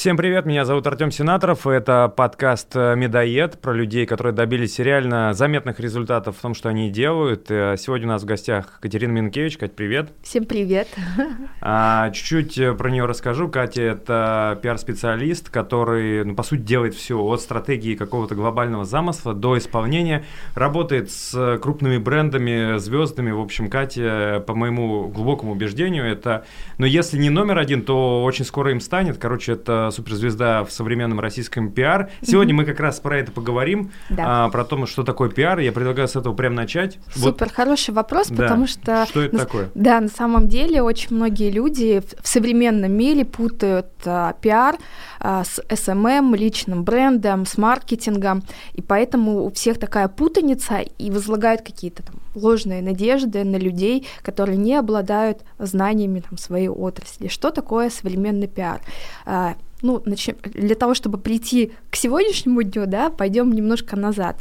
Всем привет, меня зовут Артем Сенаторов, это подкаст э, «Медоед» про людей, которые добились реально заметных результатов в том, что они делают. Э, сегодня у нас в гостях Катерина Минкевич. Кать, привет. Всем привет. А, чуть-чуть э, про нее расскажу. Катя – это пиар-специалист, который, ну, по сути, делает все от стратегии какого-то глобального замысла до исполнения. Работает с крупными брендами, звездами. В общем, Катя, по моему глубокому убеждению, это, ну, если не номер один, то очень скоро им станет. Короче, это суперзвезда в современном российском пиар. Сегодня мы как раз про это поговорим, да. а, про то, что такое пиар. Я предлагаю с этого прям начать. Супер вот. хороший вопрос, да. потому что... Что это на, такое? Да, на самом деле очень многие люди в, в современном мире путают а, пиар с SMM, личным брендом, с маркетингом, и поэтому у всех такая путаница и возлагают какие-то там ложные надежды на людей, которые не обладают знаниями там, своей отрасли. Что такое современный пиар? А, ну, для того, чтобы прийти к сегодняшнему дню, да, пойдем немножко назад.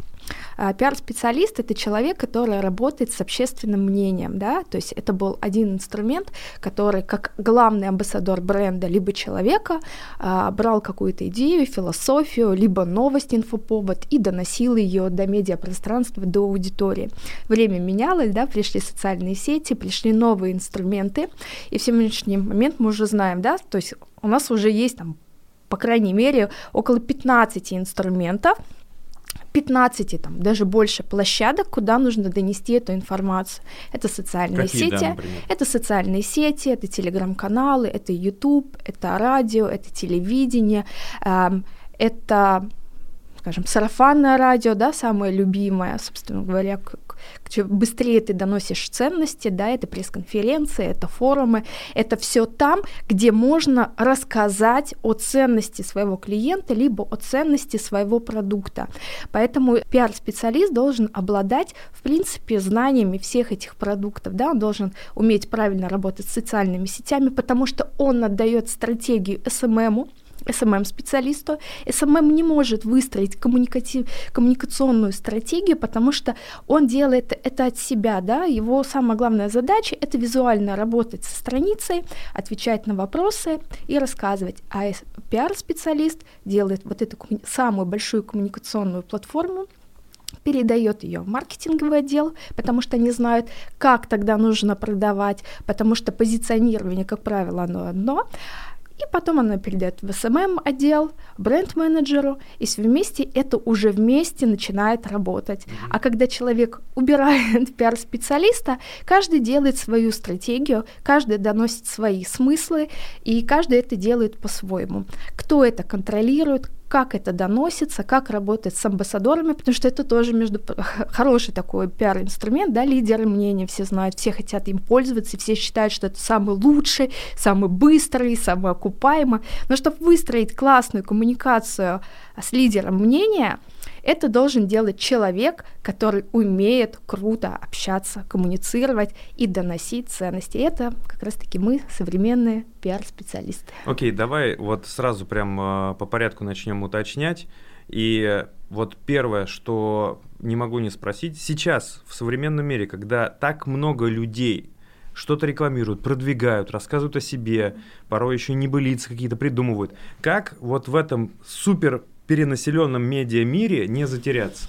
А, пиар-специалист — это человек, который работает с общественным мнением, да, то есть это был один инструмент, который как главный амбассадор бренда либо человека а, брал какую-то идею, философию, либо новость, инфоповод и доносил ее до медиапространства, до аудитории. Время менялось, да, пришли социальные сети, пришли новые инструменты, и в сегодняшний момент мы уже знаем, да, то есть у нас уже есть там по крайней мере, около 15 инструментов, 15, там, даже больше площадок, куда нужно донести эту информацию. Это социальные Какие, сети, да, это социальные сети, это телеграм-каналы, это YouTube, это радио, это телевидение, э, это скажем, сарафанное радио, да, самое любимое, собственно говоря, чем быстрее ты доносишь ценности, да, это пресс-конференции, это форумы, это все там, где можно рассказать о ценности своего клиента, либо о ценности своего продукта. Поэтому пиар-специалист должен обладать, в принципе, знаниями всех этих продуктов, да, он должен уметь правильно работать с социальными сетями, потому что он отдает стратегию SMM, SMM-специалисту. SMM не может выстроить коммуникатив, коммуникационную стратегию, потому что он делает это от себя, да, его самая главная задача — это визуально работать со страницей, отвечать на вопросы и рассказывать. А пиар-специалист делает вот эту самую большую коммуникационную платформу, передает ее в маркетинговый отдел, потому что они знают, как тогда нужно продавать, потому что позиционирование, как правило, оно одно, и потом она передает в SMM отдел, бренд-менеджеру, и вместе это уже вместе начинает работать. Mm-hmm. А когда человек убирает пиар-специалиста, каждый делает свою стратегию, каждый доносит свои смыслы, и каждый это делает по-своему. Кто это контролирует, как это доносится, как работать с амбассадорами, потому что это тоже между хороший такой пиар-инструмент, да, лидеры мнения все знают, все хотят им пользоваться, все считают, что это самый лучший, самый быстрый, самый окупаемый. Но чтобы выстроить классную коммуникацию с лидером мнения, это должен делать человек, который умеет круто общаться, коммуницировать и доносить ценности. Это как раз-таки мы, современные пиар-специалисты. Окей, okay, давай вот сразу прям э, по порядку начнем уточнять. И вот первое, что не могу не спросить, сейчас в современном мире, когда так много людей что-то рекламируют, продвигают, рассказывают о себе, порой еще небылицы какие-то придумывают. Как вот в этом супер перенаселенном медиа-мире не затеряться?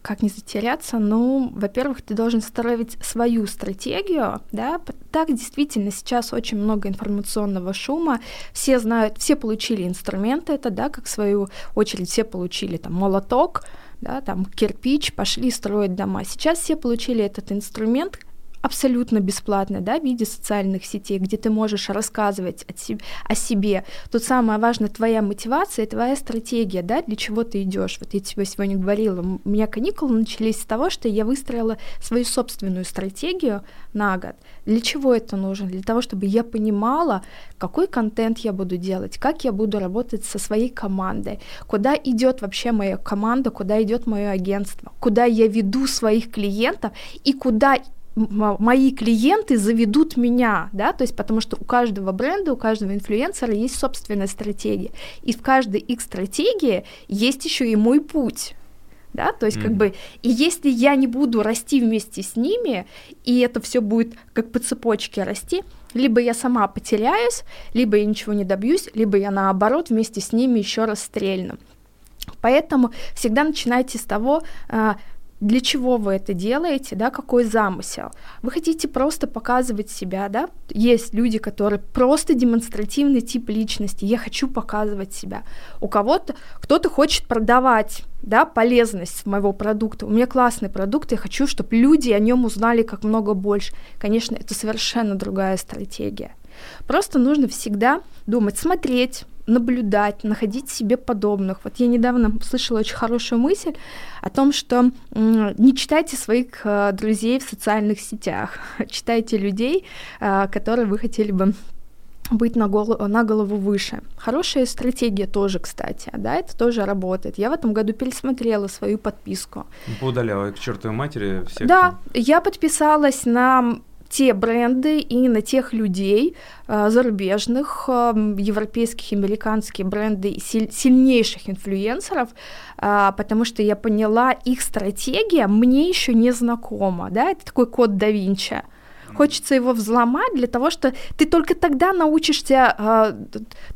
как не затеряться? Ну, во-первых, ты должен строить свою стратегию, да, так действительно сейчас очень много информационного шума, все знают, все получили инструменты, это, да, как в свою очередь все получили там молоток, да, там кирпич, пошли строить дома. Сейчас все получили этот инструмент, абсолютно бесплатно, да, в виде социальных сетей, где ты можешь рассказывать о, себе, о себе. Тут самое важное твоя мотивация, твоя стратегия, да, для чего ты идешь. Вот я тебе сегодня говорила, у меня каникулы начались с того, что я выстроила свою собственную стратегию на год. Для чего это нужно? Для того, чтобы я понимала, какой контент я буду делать, как я буду работать со своей командой, куда идет вообще моя команда, куда идет мое агентство, куда я веду своих клиентов и куда мои клиенты заведут меня, да, то есть потому что у каждого бренда, у каждого инфлюенсера есть собственная стратегия, и в каждой их стратегии есть еще и мой путь, да, то есть mm-hmm. как бы, и если я не буду расти вместе с ними, и это все будет как по цепочке расти, Либо я сама потеряюсь, либо я ничего не добьюсь, либо я наоборот вместе с ними еще раз стрельну. Поэтому всегда начинайте с того, а, для чего вы это делаете, да, какой замысел. Вы хотите просто показывать себя, да? Есть люди, которые просто демонстративный тип личности. Я хочу показывать себя. У кого-то кто-то хочет продавать, да, полезность моего продукта. У меня классный продукт, я хочу, чтобы люди о нем узнали как много больше. Конечно, это совершенно другая стратегия. Просто нужно всегда думать, смотреть, наблюдать, находить себе подобных. Вот я недавно слышала очень хорошую мысль о том, что не читайте своих э, друзей в социальных сетях, читайте людей, э, которые вы хотели бы быть на голову, на голову выше. Хорошая стратегия тоже, кстати, да, это тоже работает. Я в этом году пересмотрела свою подписку. Поудаляла к чертовой матери всех. Да, там. я подписалась на те бренды и на тех людей э, зарубежных, э, европейских, американских бренды, силь, сильнейших инфлюенсеров, э, потому что я поняла, их стратегия мне еще не знакома, да, это такой код да Винчи. Хочется его взломать для того, что ты только тогда научишься, э,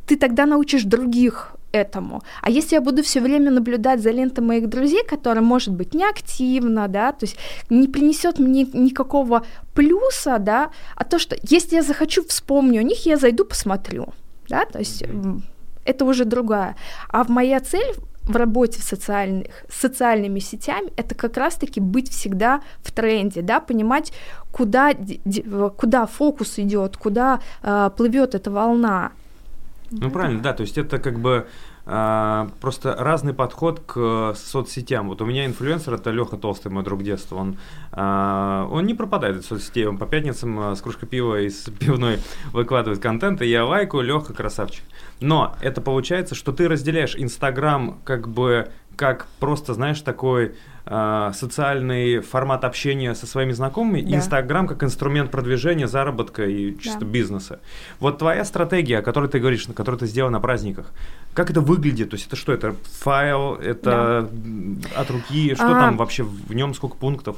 ты тогда научишь других этому. А если я буду все время наблюдать за лентой моих друзей, которая может быть неактивна, да, то есть не принесет мне никакого плюса, да, а то, что если я захочу, вспомню о них, я зайду, посмотрю, да, то есть это уже другая. А моя цель в работе в социальных, с социальными сетями это как раз-таки быть всегда в тренде, да, понимать, куда, куда фокус идет, куда э, плывет эта волна. Ну правильно, да, то есть это как бы а, просто разный подход к соцсетям. Вот у меня инфлюенсер это Леха Толстый, мой друг детства. Он, а, он не пропадает из соцсетей, он по пятницам а, с кружкой пива из пивной выкладывает контент, и я лайкаю, Леха красавчик. Но это получается, что ты разделяешь Инстаграм как бы как просто, знаешь, такой э, социальный формат общения со своими знакомыми, да. Инстаграм как инструмент продвижения, заработка и чисто да. бизнеса. Вот твоя стратегия, о которой ты говоришь, на которой ты сделал на праздниках, как это выглядит? То есть это что? Это файл, это да. от руки, что а, там вообще в нем, сколько пунктов?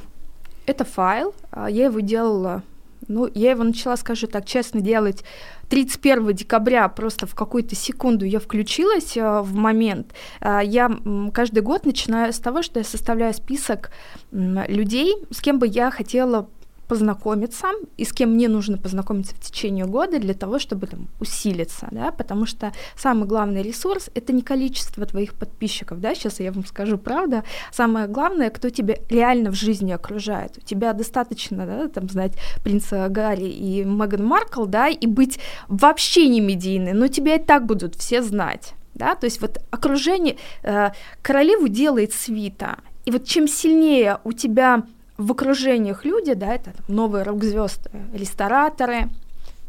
Это файл, а, я его делала ну, я его начала, скажу так, честно делать 31 декабря, просто в какую-то секунду я включилась э, в момент. Э, я каждый год начинаю с того, что я составляю список людей, с кем бы я хотела познакомиться и с кем мне нужно познакомиться в течение года для того, чтобы там усилиться, да, потому что самый главный ресурс это не количество твоих подписчиков, да, сейчас я вам скажу правда, самое главное, кто тебя реально в жизни окружает. У тебя достаточно, да, там знать принца Гарри и Меган Маркл, да, и быть вообще не медийной, но тебя и так будут все знать. Да, то есть вот окружение э, королеву делает свита, и вот чем сильнее у тебя в окружениях люди, да, это новые рок-звезды, рестораторы,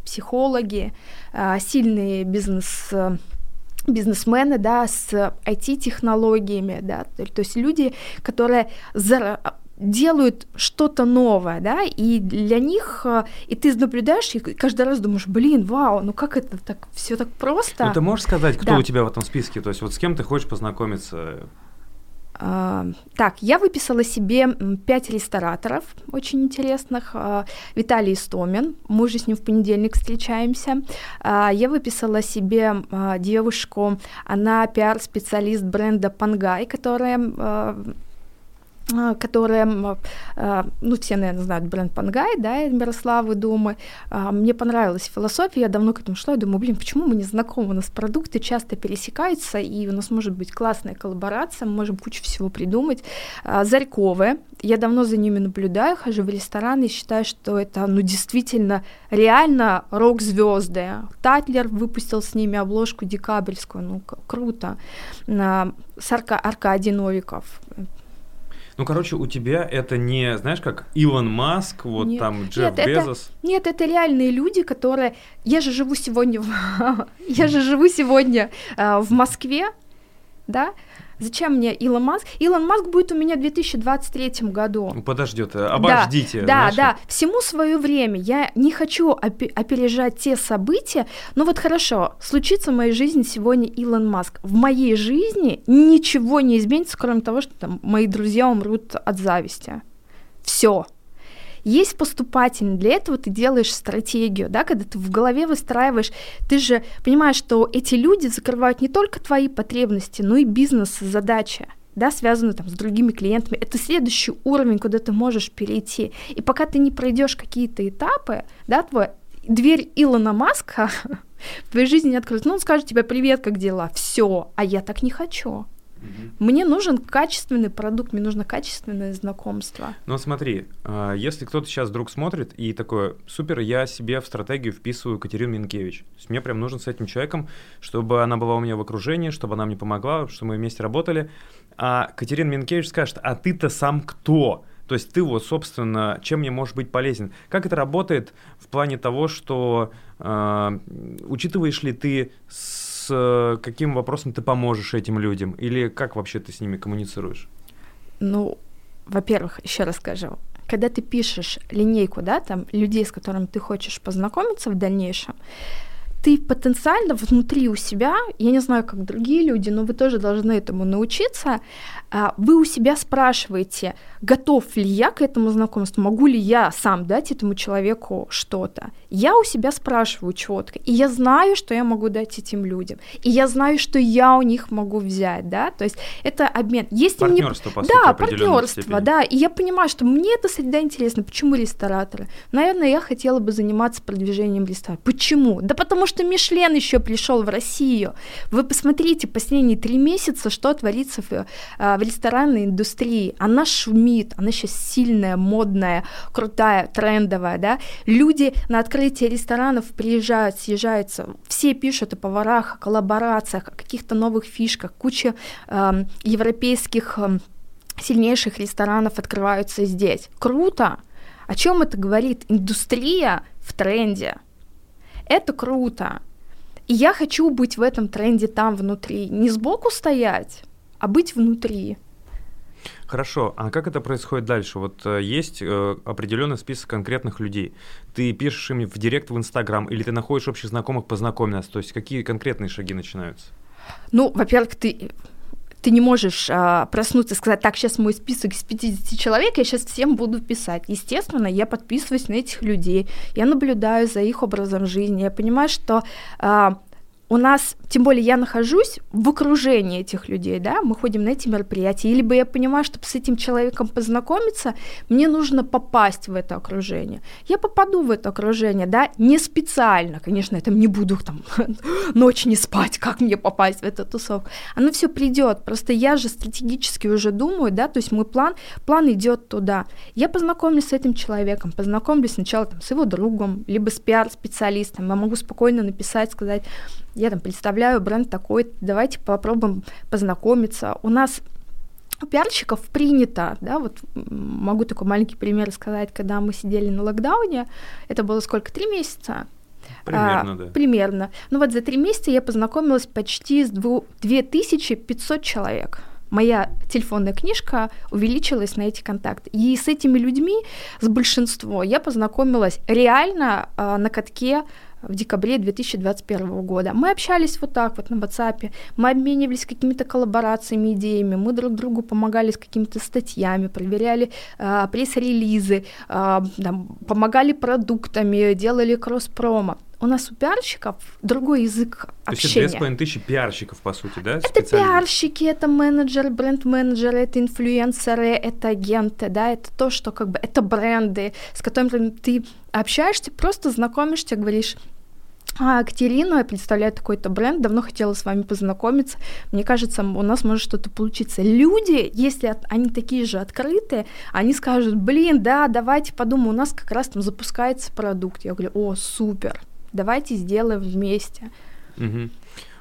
психологи, а, сильные бизнес бизнесмены, да, с IT-технологиями, да, то, то есть люди, которые делают что-то новое, да, и для них, а, и ты наблюдаешь, и каждый раз думаешь, блин, вау, ну как это так, все так просто. Ну, ты можешь сказать, кто да. у тебя в этом списке, то есть вот с кем ты хочешь познакомиться? Так, я выписала себе пять рестораторов очень интересных. А, Виталий Истомин, мы уже с ним в понедельник встречаемся. А, я выписала себе а, девушку, она пиар-специалист бренда Пангай, которая которая, а, ну, все, наверное, знают бренд Пангай, да, Мирославы Думы. А, мне понравилась философия, я давно к этому шла, я думаю, блин, почему мы не знакомы, у нас продукты часто пересекаются, и у нас может быть классная коллаборация, мы можем кучу всего придумать. Зарьковы, я давно за ними наблюдаю, хожу в рестораны и считаю, что это, ну, действительно, реально рок-звезды. Татлер выпустил с ними обложку декабрьскую, ну, круто. Сарка Аркадий Новиков, ну, короче, у тебя это не, знаешь, как Илон Маск, вот нет. там Джефф нет, Безос. Это, нет, это реальные люди, которые... Я же живу сегодня в... Я же живу сегодня э, в Москве, да, Зачем мне Илон Маск? Илон Маск будет у меня в 2023 году. Ну, подождет, э, обождите. Да, да, да, всему свое время. Я не хочу опережать те события, но вот хорошо, случится в моей жизни сегодня Илон Маск. В моей жизни ничего не изменится, кроме того, что там мои друзья умрут от зависти. Все. Есть поступательный, для этого ты делаешь стратегию, да, когда ты в голове выстраиваешь, ты же понимаешь, что эти люди закрывают не только твои потребности, но и бизнес-задачи да, связанную там с другими клиентами. Это следующий уровень, куда ты можешь перейти. И пока ты не пройдешь какие-то этапы, да, твой дверь Илона Маска в твоей жизни не откроется. Ну, он скажет тебе «Привет, как дела?» Все, а я так не хочу. Мне нужен качественный продукт, мне нужно качественное знакомство. Ну смотри, а, если кто-то сейчас вдруг смотрит и такой, супер, я себе в стратегию вписываю Катерину Минкевич. То есть мне прям нужен с этим человеком, чтобы она была у меня в окружении, чтобы она мне помогла, чтобы мы вместе работали. А Катерина Минкевич скажет, а ты-то сам кто? То есть ты вот, собственно, чем мне можешь быть полезен? Как это работает в плане того, что э, учитываешь ли ты с э, каким вопросом ты поможешь этим людям? Или как вообще ты с ними коммуницируешь? Ну, во-первых, еще раз скажу, когда ты пишешь линейку, да, там людей, с которыми ты хочешь познакомиться в дальнейшем, ты потенциально внутри у себя, я не знаю, как другие люди, но вы тоже должны этому научиться, а, вы у себя спрашиваете, готов ли я к этому знакомству, могу ли я сам дать этому человеку что-то. Я у себя спрашиваю четко, и я знаю, что я могу дать этим людям, и я знаю, что я у них могу взять, да, то есть это обмен. Если партнерство, мне... по сути, Да, партнерство, степени. да, и я понимаю, что мне эта среда интересна. Почему рестораторы? Наверное, я хотела бы заниматься продвижением ресторана. Почему? Да потому что Мишлен еще пришел в Россию. Вы посмотрите последние три месяца, что творится в, а, в ресторанной индустрии. Она шумит, она сейчас сильная, модная, крутая, трендовая, да. Люди на открытие ресторанов приезжают, съезжаются, все пишут о поварах, о коллаборациях, о каких-то новых фишках, куча э, европейских э, сильнейших ресторанов открываются здесь. Круто! О чем это говорит? Индустрия в тренде. Это круто. И я хочу быть в этом тренде там внутри. Не сбоку стоять, а быть внутри. Хорошо, а как это происходит дальше? Вот э, есть э, определенный список конкретных людей. Ты пишешь им в директ в Инстаграм или ты находишь общих знакомых, познакомь нас. То есть какие конкретные шаги начинаются? Ну, во-первых, ты ты не можешь а, проснуться и сказать, так, сейчас мой список из 50 человек, я сейчас всем буду писать. Естественно, я подписываюсь на этих людей, я наблюдаю за их образом жизни, я понимаю, что а, у нас, тем более я нахожусь в окружении этих людей, да, мы ходим на эти мероприятия, либо я понимаю, чтобы с этим человеком познакомиться, мне нужно попасть в это окружение. Я попаду в это окружение, да, не специально, конечно, я там не буду там ночь не спать, как мне попасть в эту тусовку. Оно все придет, просто я же стратегически уже думаю, да, то есть мой план, план идет туда. Я познакомлюсь с этим человеком, познакомлюсь сначала там с его другом, либо с пиар-специалистом, я могу спокойно написать, сказать, я там представляю бренд такой, давайте попробуем познакомиться. У нас у пиарщиков принято, да, вот могу такой маленький пример сказать, когда мы сидели на локдауне, это было сколько, три месяца? Примерно, а, да. Примерно. Ну вот за три месяца я познакомилась почти с 2500 человек моя телефонная книжка увеличилась на эти контакты. И с этими людьми, с большинством, я познакомилась реально э, на катке в декабре 2021 года. Мы общались вот так вот на WhatsApp, мы обменивались какими-то коллаборациями, идеями, мы друг другу помогали с какими-то статьями, проверяли э, пресс-релизы, э, там, помогали продуктами, делали кросс-промо у нас у пиарщиков другой язык общения. То есть это тысячи пиарщиков, по сути, да? Это пиарщики, это менеджеры, бренд-менеджеры, это инфлюенсеры, это агенты, да, это то, что как бы, это бренды, с которыми ты общаешься, просто знакомишься, говоришь, а, Катерина, я представляю такой-то бренд, давно хотела с вами познакомиться. Мне кажется, у нас может что-то получиться. Люди, если они такие же открытые, они скажут, блин, да, давайте подумаем, у нас как раз там запускается продукт. Я говорю, о, супер, давайте сделаем вместе. Угу.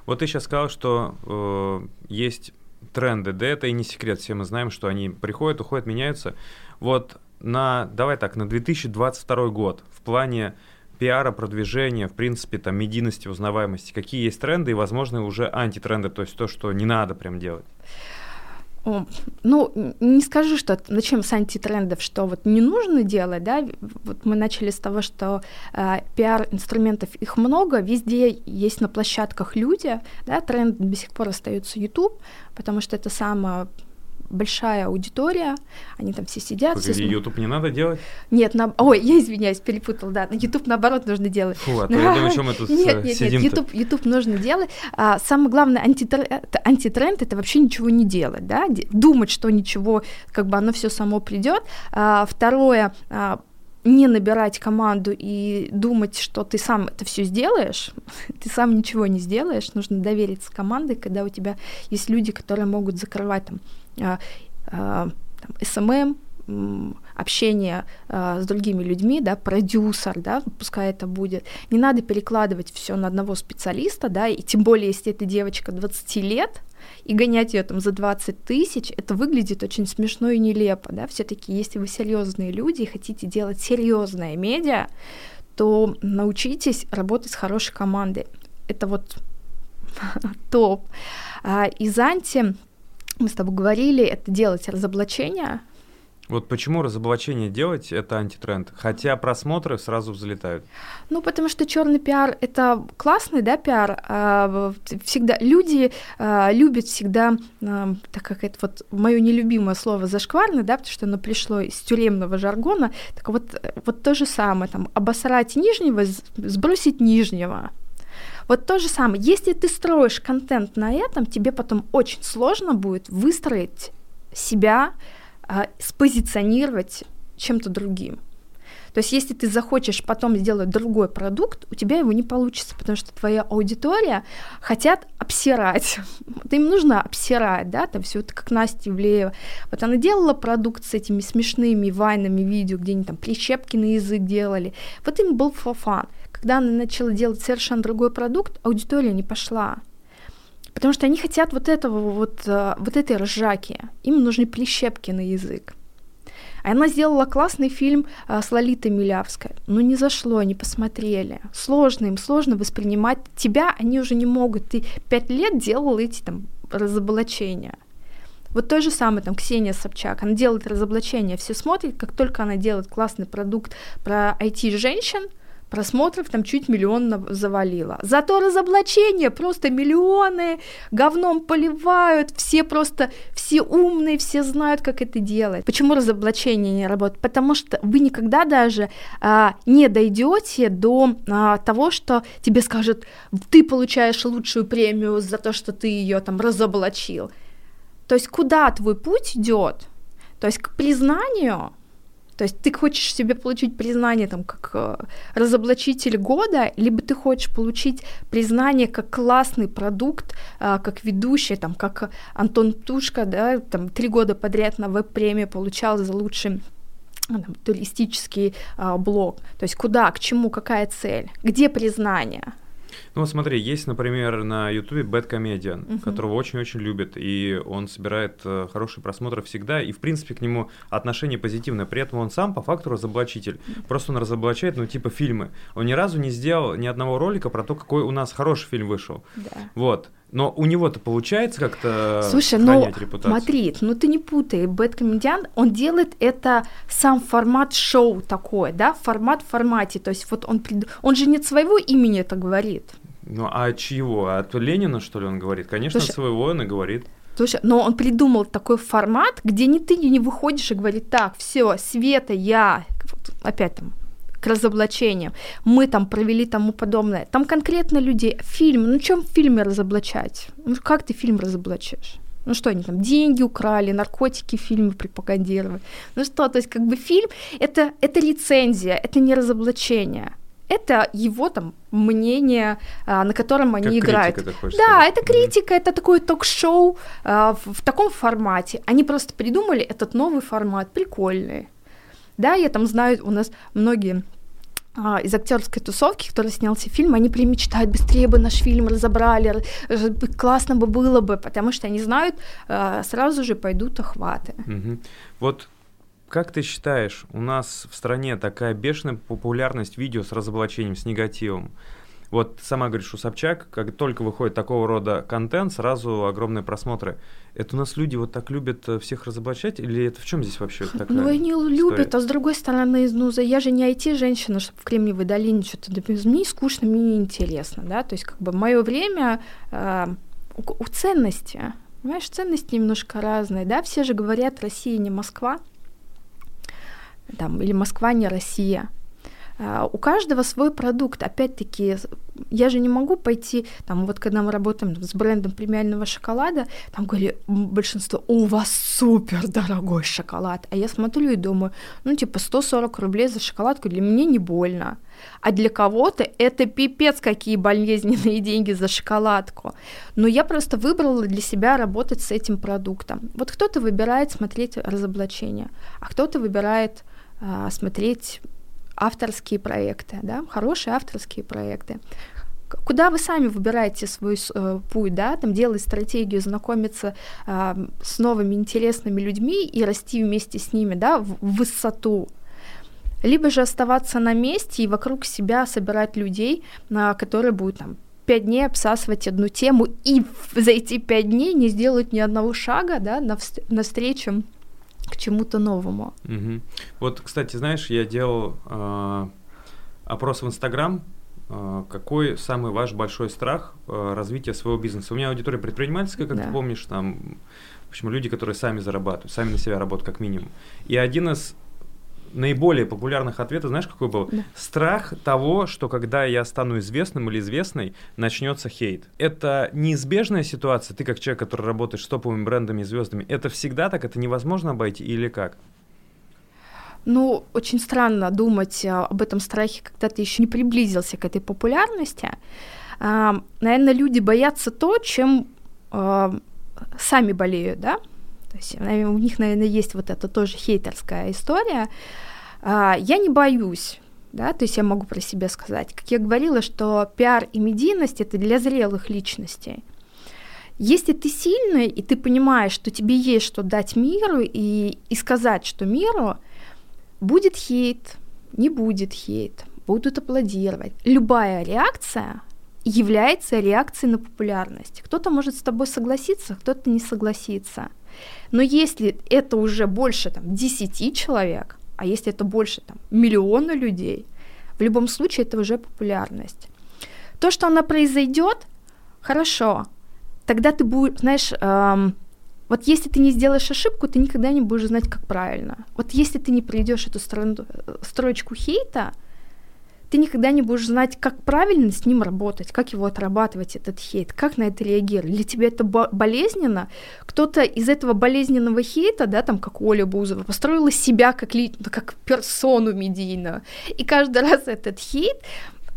Вот ты сейчас сказал, что э, есть тренды, да, это и не секрет, все мы знаем, что они приходят, уходят, меняются. Вот на, давай так, на 2022 год в плане пиара, продвижения, в принципе, там, медийности, узнаваемости, какие есть тренды и, возможно, уже антитренды, то есть то, что не надо прям делать? Ну, не скажу, что начнем с антитрендов, что вот не нужно делать, да, вот мы начали с того, что э, пиар-инструментов их много, везде есть на площадках люди, да, тренд до сих пор остается YouTube, потому что это самое большая аудитория, они там все сидят. Погоди, все... YouTube не надо делать? Нет, на... ой, я извиняюсь, перепутал, да, на YouTube наоборот нужно делать. Фу, а то я думаю, чем мы тут Нет, нет, нет, YouTube, YouTube нужно делать. А, самое главное, антитренд, антитренд это вообще ничего не делать, да, думать, что ничего, как бы оно все само придет. А, второе, а, не набирать команду и думать, что ты сам это все сделаешь, ты сам ничего не сделаешь, нужно довериться команде, когда у тебя есть люди, которые могут закрывать там, а, а, там SMM, общение э, с другими людьми, да, продюсер, да, пускай это будет. Не надо перекладывать все на одного специалиста, да, и тем более, если эта девочка 20 лет, и гонять ее там за 20 тысяч, это выглядит очень смешно и нелепо, да, все-таки если вы серьезные люди и хотите делать серьезное медиа, то научитесь работать с хорошей командой. Это вот топ. А, из мы с тобой говорили, это делать разоблачения, вот почему разоблачение делать это антитренд, хотя просмотры сразу взлетают. Ну, потому что черный пиар это классный, да, пиар. А, всегда люди а, любят всегда, а, так как это вот мое нелюбимое слово зашкварный, да, потому что оно пришло из тюремного жаргона. Так вот, вот то же самое, там, обосрать нижнего, сбросить нижнего. Вот то же самое. Если ты строишь контент на этом, тебе потом очень сложно будет выстроить себя а, спозиционировать чем-то другим. То есть, если ты захочешь потом сделать другой продукт, у тебя его не получится, потому что твоя аудитория хотят обсирать. Вот им нужно обсирать, да, там все это как Настя Ивлеева. Вот она делала продукт с этими смешными вайнами видео, где они там прищепки на язык делали. Вот им был фофан. Когда она начала делать совершенно другой продукт, аудитория не пошла. Потому что они хотят вот этого вот, э, вот этой ржаки. Им нужны прищепки на язык. А она сделала классный фильм а, с Лолитой Милявской. Ну, не зашло, не посмотрели. Сложно им, сложно воспринимать. Тебя они уже не могут. Ты пять лет делал эти там разоблачения. Вот то же самое, там, Ксения Собчак, она делает разоблачения, все смотрят, как только она делает классный продукт про IT-женщин, просмотров там чуть миллион завалило. Зато разоблачения просто миллионы, говном поливают, все просто, все умные, все знают, как это делать. Почему разоблачения не работают? Потому что вы никогда даже а, не дойдете до а, того, что тебе скажут, ты получаешь лучшую премию за то, что ты ее там разоблачил. То есть куда твой путь идет? То есть к признанию, то есть ты хочешь себе получить признание там как э, разоблачитель года, либо ты хочешь получить признание как классный продукт, э, как ведущий, там, как Антон Тушка, да, там три года подряд на веб-премию получал за лучший там, туристический э, блог. То есть куда, к чему, какая цель, где признание? Ну вот смотри, есть, например, на Ютубе Bad Comedian, uh-huh. которого очень-очень любят, и он собирает э, хорошие просмотры всегда, и в принципе к нему отношение позитивное. При этом он сам по факту разоблачитель. Просто он разоблачает, ну типа фильмы. Он ни разу не сделал ни одного ролика про то, какой у нас хороший фильм вышел. Да. Вот. Но у него-то получается как-то Слушай, ну смотри, ну ты не путай, Бэт Комедиан, он делает это сам формат шоу такой, да, формат в формате, то есть вот он, прид... он же не от своего имени это говорит. Ну а чьего? От Ленина, что ли, он говорит? Конечно, Слушай, своего он и говорит. Слушай, но он придумал такой формат, где не ты не выходишь и говоришь, так, все, Света, я, опять там, к разоблачениям, мы там провели тому подобное. Там конкретно людей, фильм, ну чем в фильме разоблачать? Ну как ты фильм разоблачаешь? Ну что они там, деньги украли, наркотики фильмы пропагандировали. Ну что, то есть как бы фильм, это, это лицензия, это не разоблачение это его там мнение, а, на котором они как играют. Критика, да, сказать. это критика, mm-hmm. это такое ток-шоу а, в, в таком формате. Они просто придумали этот новый формат, прикольный. Да, я там знаю, у нас многие а, из актерской тусовки, который снялся фильм, они прям мечтают, быстрее бы наш фильм разобрали, классно бы было бы, потому что они знают, а, сразу же пойдут охваты. Угу. Вот как ты считаешь, у нас в стране такая бешеная популярность видео с разоблачением, с негативом? Вот сама говоришь, у Собчак, как только выходит такого рода контент, сразу огромные просмотры. Это у нас люди вот так любят э, всех разоблачать, или это в чем здесь вообще такая Ну, они история? любят, а с другой стороны, ну, я же не IT-женщина, чтобы в Кремниевой долине что-то... Мне скучно, мне неинтересно, да, то есть как бы мое время э, у, у ценности, Понимаешь, ценности немножко разные, да? Все же говорят, Россия не Москва, там, или Москва не Россия. А, у каждого свой продукт. Опять-таки, я же не могу пойти, там, вот когда мы работаем с брендом премиального шоколада, там говорили большинство, у вас супер дорогой шоколад. А я смотрю и думаю, ну, типа, 140 рублей за шоколадку для меня не больно. А для кого-то это пипец, какие болезненные деньги за шоколадку. Но я просто выбрала для себя работать с этим продуктом. Вот кто-то выбирает смотреть разоблачения, а кто-то выбирает смотреть авторские проекты, да, хорошие авторские проекты. Куда вы сами выбираете свой э, путь, да, там делать стратегию, знакомиться э, с новыми интересными людьми и расти вместе с ними, да, в, в высоту. Либо же оставаться на месте и вокруг себя собирать людей, на которые будут там пять дней обсасывать одну тему и за эти пять дней не сделать ни одного шага, да, навстречу к чему-то новому. Угу. Вот, кстати, знаешь, я делал э, опрос в Инстаграм, э, какой самый ваш большой страх э, развития своего бизнеса? У меня аудитория предпринимательская, как да. ты помнишь, там, в общем, люди, которые сами зарабатывают, сами на себя работают как минимум. И один из наиболее популярных ответов, знаешь, какой был? Да. Страх того, что когда я стану известным или известной, начнется хейт. Это неизбежная ситуация. Ты как человек, который работает с топовыми брендами и звездами, это всегда так, это невозможно обойти или как? Ну, очень странно думать а, об этом страхе, когда ты еще не приблизился к этой популярности. А, наверное, люди боятся то, чем а, сами болеют, да? То есть у них, наверное, есть вот эта тоже хейтерская история. А, я не боюсь, да, то есть я могу про себя сказать. Как я говорила, что пиар и медийность — это для зрелых личностей. Если ты сильный, и ты понимаешь, что тебе есть что дать миру, и, и сказать, что миру будет хейт, не будет хейт, будут аплодировать. Любая реакция является реакцией на популярность. Кто-то может с тобой согласиться, кто-то не согласится. Но если это уже больше там, 10 человек, а если это больше там, миллиона людей, в любом случае это уже популярность. То, что она произойдет, хорошо, тогда ты будешь, знаешь, эм, вот если ты не сделаешь ошибку, ты никогда не будешь знать, как правильно. Вот если ты не пройдешь эту э, строчку хейта, ты никогда не будешь знать, как правильно с ним работать, как его отрабатывать, этот хейт, как на это реагировать. Для тебя это болезненно. Кто-то из этого болезненного хейта, да, там, как Оля Бузова, построила себя как, ли, как персону медийную. И каждый раз этот хейт,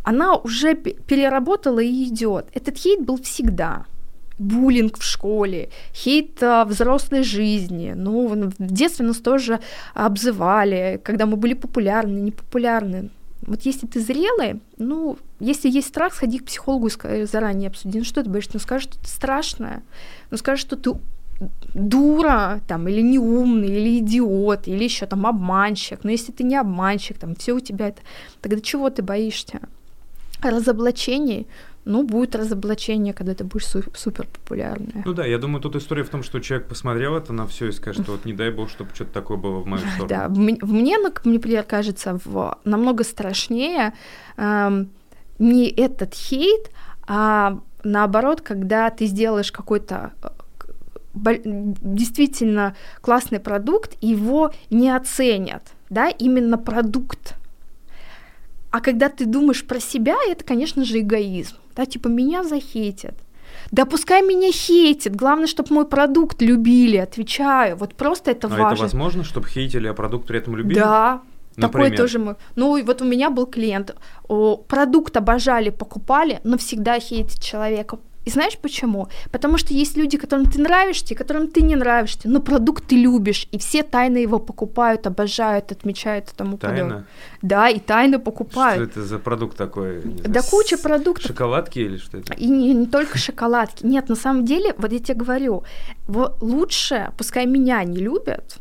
она уже переработала и идет. Этот хейт был всегда буллинг в школе, хейт а, взрослой жизни. Ну, в детстве нас тоже обзывали, когда мы были популярны, непопулярны. Вот если ты зрелый, ну, если есть страх, сходи к психологу и заранее обсуди. Ну, что ты боишься? Ну, скажешь, что ты страшная. Ну, скажешь, что ты дура, там, или неумный, или идиот, или еще там обманщик. Но если ты не обманщик, там, все у тебя это, тогда чего ты боишься? Разоблачений, ну, будет разоблачение, когда ты будешь су- супер популярная. Ну да, я думаю, тут история в том, что человек посмотрел это на все и скажет, что вот не дай бог, чтобы что-то такое было в мою сторону. Да, мне, например, кажется, в, намного страшнее эм, не этот хейт, а наоборот, когда ты сделаешь какой-то э, действительно классный продукт, его не оценят, да, именно продукт. А когда ты думаешь про себя, это, конечно же, эгоизм да, типа меня захейтят. Да пускай меня хейтит, главное, чтобы мой продукт любили, отвечаю, вот просто это а важно. это возможно, чтобы хейтили, а продукт при этом любили? Да, Например? Такое тоже мы. Ну, вот у меня был клиент. О, продукт обожали, покупали, но всегда хейтит человека. И знаешь почему? Потому что есть люди, которым ты нравишься, которым ты не нравишься, но продукт ты любишь, и все тайно его покупают, обожают, отмечают и тому тайно? подобное. Да, и тайно покупают. Что это за продукт такой? Не да куча продуктов. Шоколадки или что это? И не, не только шоколадки. Нет, на самом деле, вот я тебе говорю, лучше, пускай меня не любят,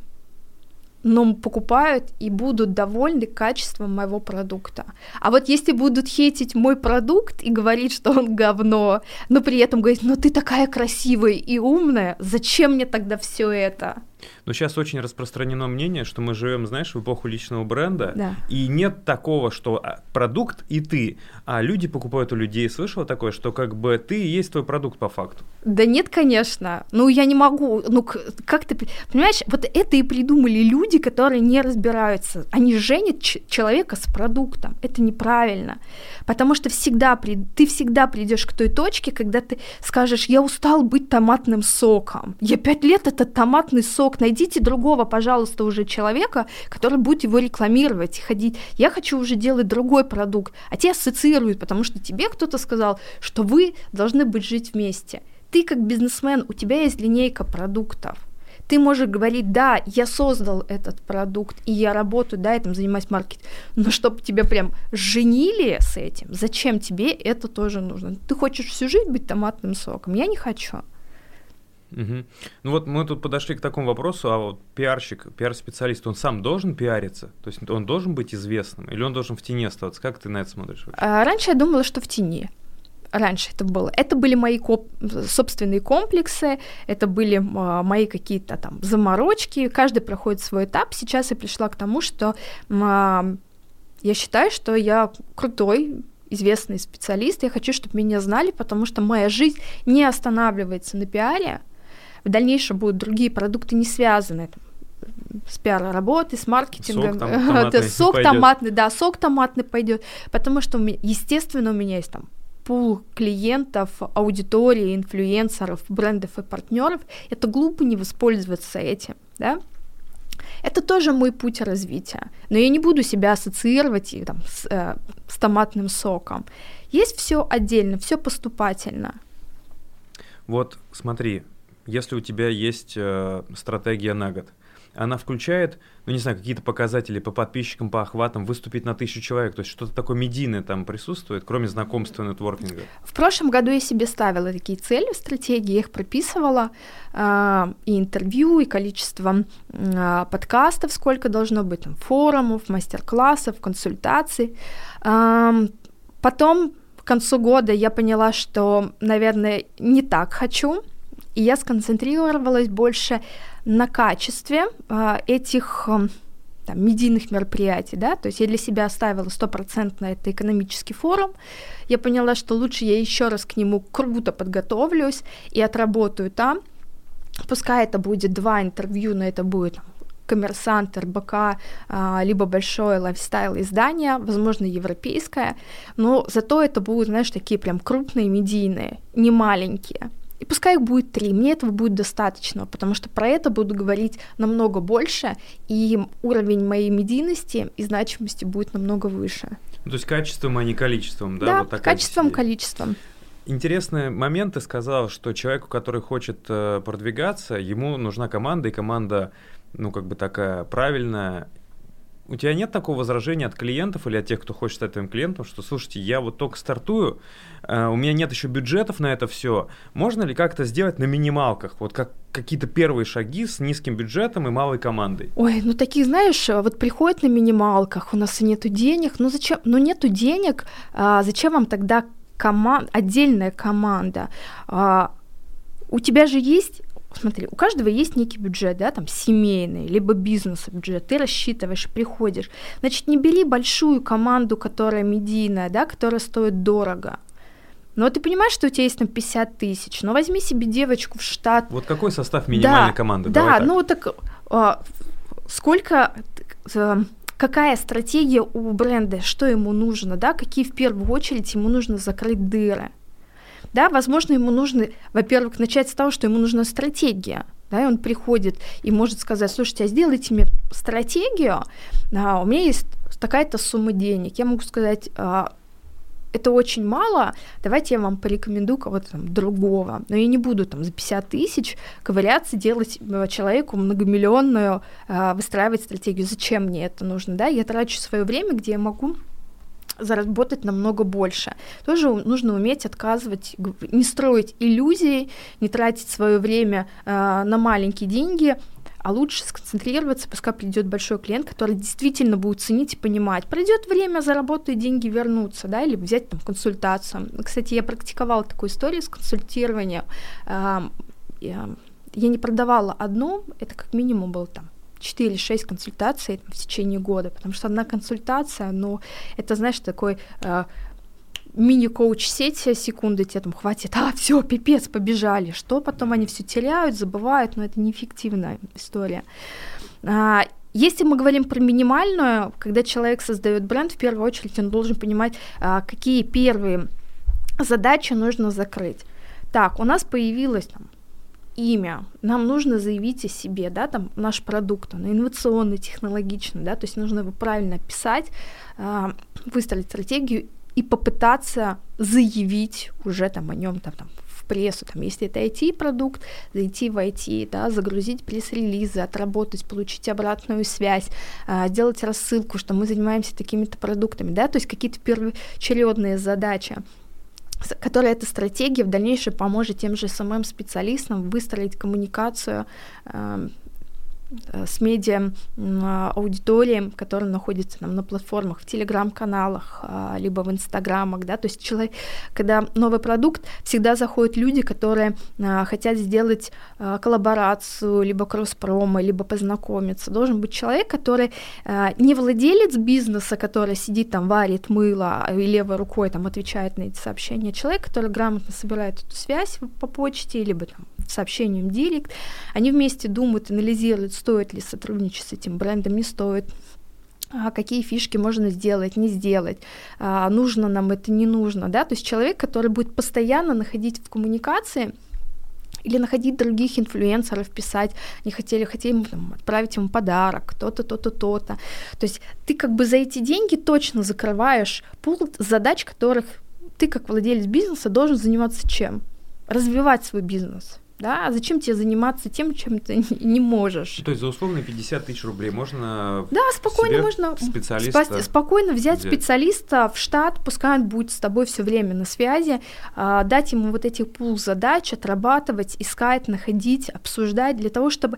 но покупают и будут довольны качеством моего продукта. А вот если будут хейтить мой продукт и говорить, что он говно, но при этом говорить, ну ты такая красивая и умная, зачем мне тогда все это? Но сейчас очень распространено мнение, что мы живем, знаешь, в эпоху личного бренда, Да. и нет такого, что а, продукт и ты, а люди покупают у людей. Слышала такое, что как бы ты и есть твой продукт по факту? Да нет, конечно. Ну, я не могу. Ну, как ты... Понимаешь, вот это и придумали люди, которые не разбираются. Они женят человека с продуктом. Это неправильно. Потому что всегда при... ты всегда придешь к той точке, когда ты скажешь, я устал быть томатным соком. Я пять лет этот томатный сок. Найдите другого, пожалуйста, уже человека, который будет его рекламировать и ходить. Я хочу уже делать другой продукт. А тебя ассоциируют, потому что тебе кто-то сказал, что вы должны быть жить вместе. Ты как бизнесмен, у тебя есть линейка продуктов. Ты можешь говорить, да, я создал этот продукт, и я работаю, да, этим занимаюсь маркетингом, но чтобы тебя прям женили с этим, зачем тебе это тоже нужно? Ты хочешь всю жизнь быть томатным соком? Я не хочу. Мгм. Ну вот мы тут подошли к такому вопросу, а вот пиарщик, пиар-специалист, он сам должен пиариться? То есть он должен быть известным или он должен в тени оставаться? Как ты на это смотришь? А раньше я думала, что в тени. Раньше это было. Это были мои коп- собственные комплексы, это были а, мои какие-то там заморочки. Каждый проходит свой этап. Сейчас я пришла к тому, что а, я считаю, что я крутой, известный специалист. Я хочу, чтобы меня знали, потому что моя жизнь не останавливается на пиаре. В дальнейшем будут другие продукты не связанные с пиар-работой, с маркетингом. Сок там томатный сок пойдёт. томатный, да, сок томатный пойдет, потому что, естественно, у меня есть там пул клиентов, аудитории, инфлюенсеров, брендов и партнеров. Это глупо не воспользоваться этим, да? Это тоже мой путь развития. Но я не буду себя ассоциировать и, там, с, э, с томатным соком. Есть все отдельно, все поступательно. Вот смотри, если у тебя есть э, стратегия на год, она включает, ну не знаю, какие-то показатели по подписчикам, по охватам, выступить на тысячу человек, то есть что-то такое медийное там присутствует, кроме знакомства и нетворкинга. В прошлом году я себе ставила такие цели в стратегии, я их прописывала, а, и интервью, и количество а, подкастов, сколько должно быть, там, форумов, мастер-классов, консультаций. Ам, Потом, к концу года, я поняла, что, наверное, не так хочу, и я сконцентрировалась больше на качестве а, этих ам, там, медийных мероприятий, да, то есть я для себя оставила стопроцентно это экономический форум, я поняла, что лучше я еще раз к нему круто подготовлюсь и отработаю там, пускай это будет два интервью, но это будет коммерсант, РБК, а, либо большое лайфстайл издание, возможно, европейское, но зато это будут, знаешь, такие прям крупные медийные, не маленькие. И пускай их будет три, мне этого будет достаточно, потому что про это буду говорить намного больше, и уровень моей медийности и значимости будет намного выше. Ну, то есть качеством, а не количеством, да? Да, вот такая качеством, идея. количеством. Интересный момент, ты сказал, что человеку, который хочет э, продвигаться, ему нужна команда, и команда, ну, как бы такая правильная. У тебя нет такого возражения от клиентов или от тех, кто хочет стать твоим клиентом, что, слушайте, я вот только стартую, э, у меня нет еще бюджетов на это все. Можно ли как-то сделать на минималках, вот как какие-то первые шаги с низким бюджетом и малой командой? Ой, ну такие, знаешь, вот приходят на минималках, у нас и нету денег, ну зачем, ну нету денег, а, зачем вам тогда команда, отдельная команда? А, у тебя же есть Смотри, у каждого есть некий бюджет, да, там семейный, либо бизнес бюджет, ты рассчитываешь, приходишь. Значит, не бери большую команду, которая медийная, да, которая стоит дорого. Но ты понимаешь, что у тебя есть там 50 тысяч, но возьми себе девочку в штат, Вот какой состав минимальной да, команды? Да, Давай так. ну так а, сколько, э, какая стратегия у бренда, что ему нужно, да, какие в первую очередь ему нужно закрыть дыры. Да, возможно, ему нужно, во-первых, начать с того, что ему нужна стратегия. Да, и он приходит и может сказать, слушайте, а сделайте мне стратегию, а, у меня есть такая-то сумма денег. Я могу сказать, а, это очень мало, давайте я вам порекомендую кого-то там другого. Но я не буду там за 50 тысяч ковыряться, делать э, человеку многомиллионную, э, выстраивать стратегию. Зачем мне это нужно, да? Я трачу свое время, где я могу заработать намного больше. Тоже нужно уметь отказывать, не строить иллюзий, не тратить свое время э, на маленькие деньги, а лучше сконцентрироваться, пускай придет большой клиент, который действительно будет ценить и понимать. Пройдет время, заработаю, деньги вернутся, да, или взять там консультацию. Кстати, я практиковала такую историю с консультированием. Ам, я- я не продавала одну, это как минимум было там 4-6 консультаций в течение года, потому что одна консультация, ну, это, знаешь, такой э, мини-коуч сеть секунды тебе там хватит, а, все, пипец, побежали. Что потом они все теряют, забывают, но это неэффективная история. А, если мы говорим про минимальную, когда человек создает бренд, в первую очередь он должен понимать, а, какие первые задачи нужно закрыть. Так, у нас появилось там имя, нам нужно заявить о себе, да, там наш продукт, он инновационный, технологичный, да, то есть нужно его правильно описать, э, выстроить стратегию и попытаться заявить уже там о нем там, там в прессу, там, если это IT-продукт, зайти в IT, да, загрузить пресс-релизы, отработать, получить обратную связь, э, сделать рассылку, что мы занимаемся такими-то продуктами, да, то есть какие-то первоочередные задачи которая эта стратегия в дальнейшем поможет тем же самым специалистам выстроить коммуникацию э, с медиа аудиторией, которая находится там, на платформах, в телеграм-каналах, а, либо в инстаграмах, да, то есть человек, когда новый продукт, всегда заходят люди, которые а, хотят сделать а, коллаборацию, либо кросс-промо, либо познакомиться. Должен быть человек, который не владелец бизнеса, который сидит там, варит мыло и левой рукой там отвечает на эти сообщения, человек, который грамотно собирает эту связь по почте, либо там сообщением директ, они вместе думают, анализируют, стоит ли сотрудничать с этим брендом, не стоит, а какие фишки можно сделать, не сделать, а, нужно нам это, не нужно, да, то есть человек, который будет постоянно находить в коммуникации или находить других инфлюенсеров, писать, не хотели, хотели там, отправить ему подарок, то-то, то-то, то-то. То есть ты как бы за эти деньги точно закрываешь пул задач, которых ты как владелец бизнеса должен заниматься чем? Развивать свой бизнес да, а зачем тебе заниматься тем, чем ты не можешь? То есть за условные 50 тысяч рублей можно Да, спокойно можно специалиста спа- спокойно взять, взять специалиста в штат, пускай он будет с тобой все время на связи, а, дать ему вот эти пул задач, отрабатывать, искать, находить, обсуждать, для того, чтобы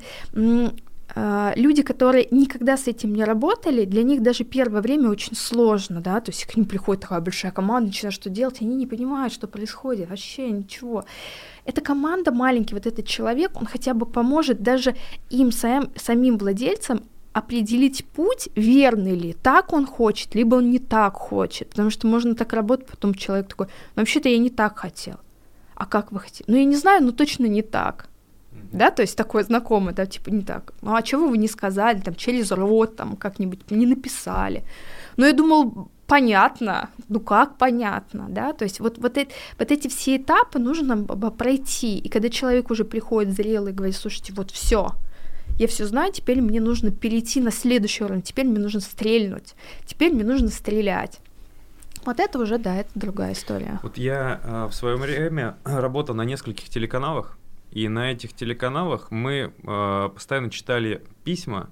люди, которые никогда с этим не работали, для них даже первое время очень сложно, да, то есть к ним приходит такая большая команда, начинает что делать, они не понимают, что происходит, вообще ничего. Эта команда маленький, вот этот человек, он хотя бы поможет даже им сам, самим владельцам определить путь, верный ли, так он хочет, либо он не так хочет, потому что можно так работать, потом человек такой, ну, вообще-то я не так хотел, а как вы хотите? Ну, я не знаю, но точно не так да, то есть такое знакомое, да, типа не так. Ну а чего вы не сказали, там, через рот, там, как-нибудь не написали. Но я думал, понятно, ну как понятно, да, то есть вот, вот, это, вот эти все этапы нужно пройти, и когда человек уже приходит зрелый и говорит, слушайте, вот все, я все знаю, теперь мне нужно перейти на следующий уровень, теперь мне нужно стрельнуть, теперь мне нужно стрелять. Вот это уже, да, это другая история. Вот я э, в свое время работал на нескольких телеканалах, и на этих телеканалах мы э, постоянно читали письма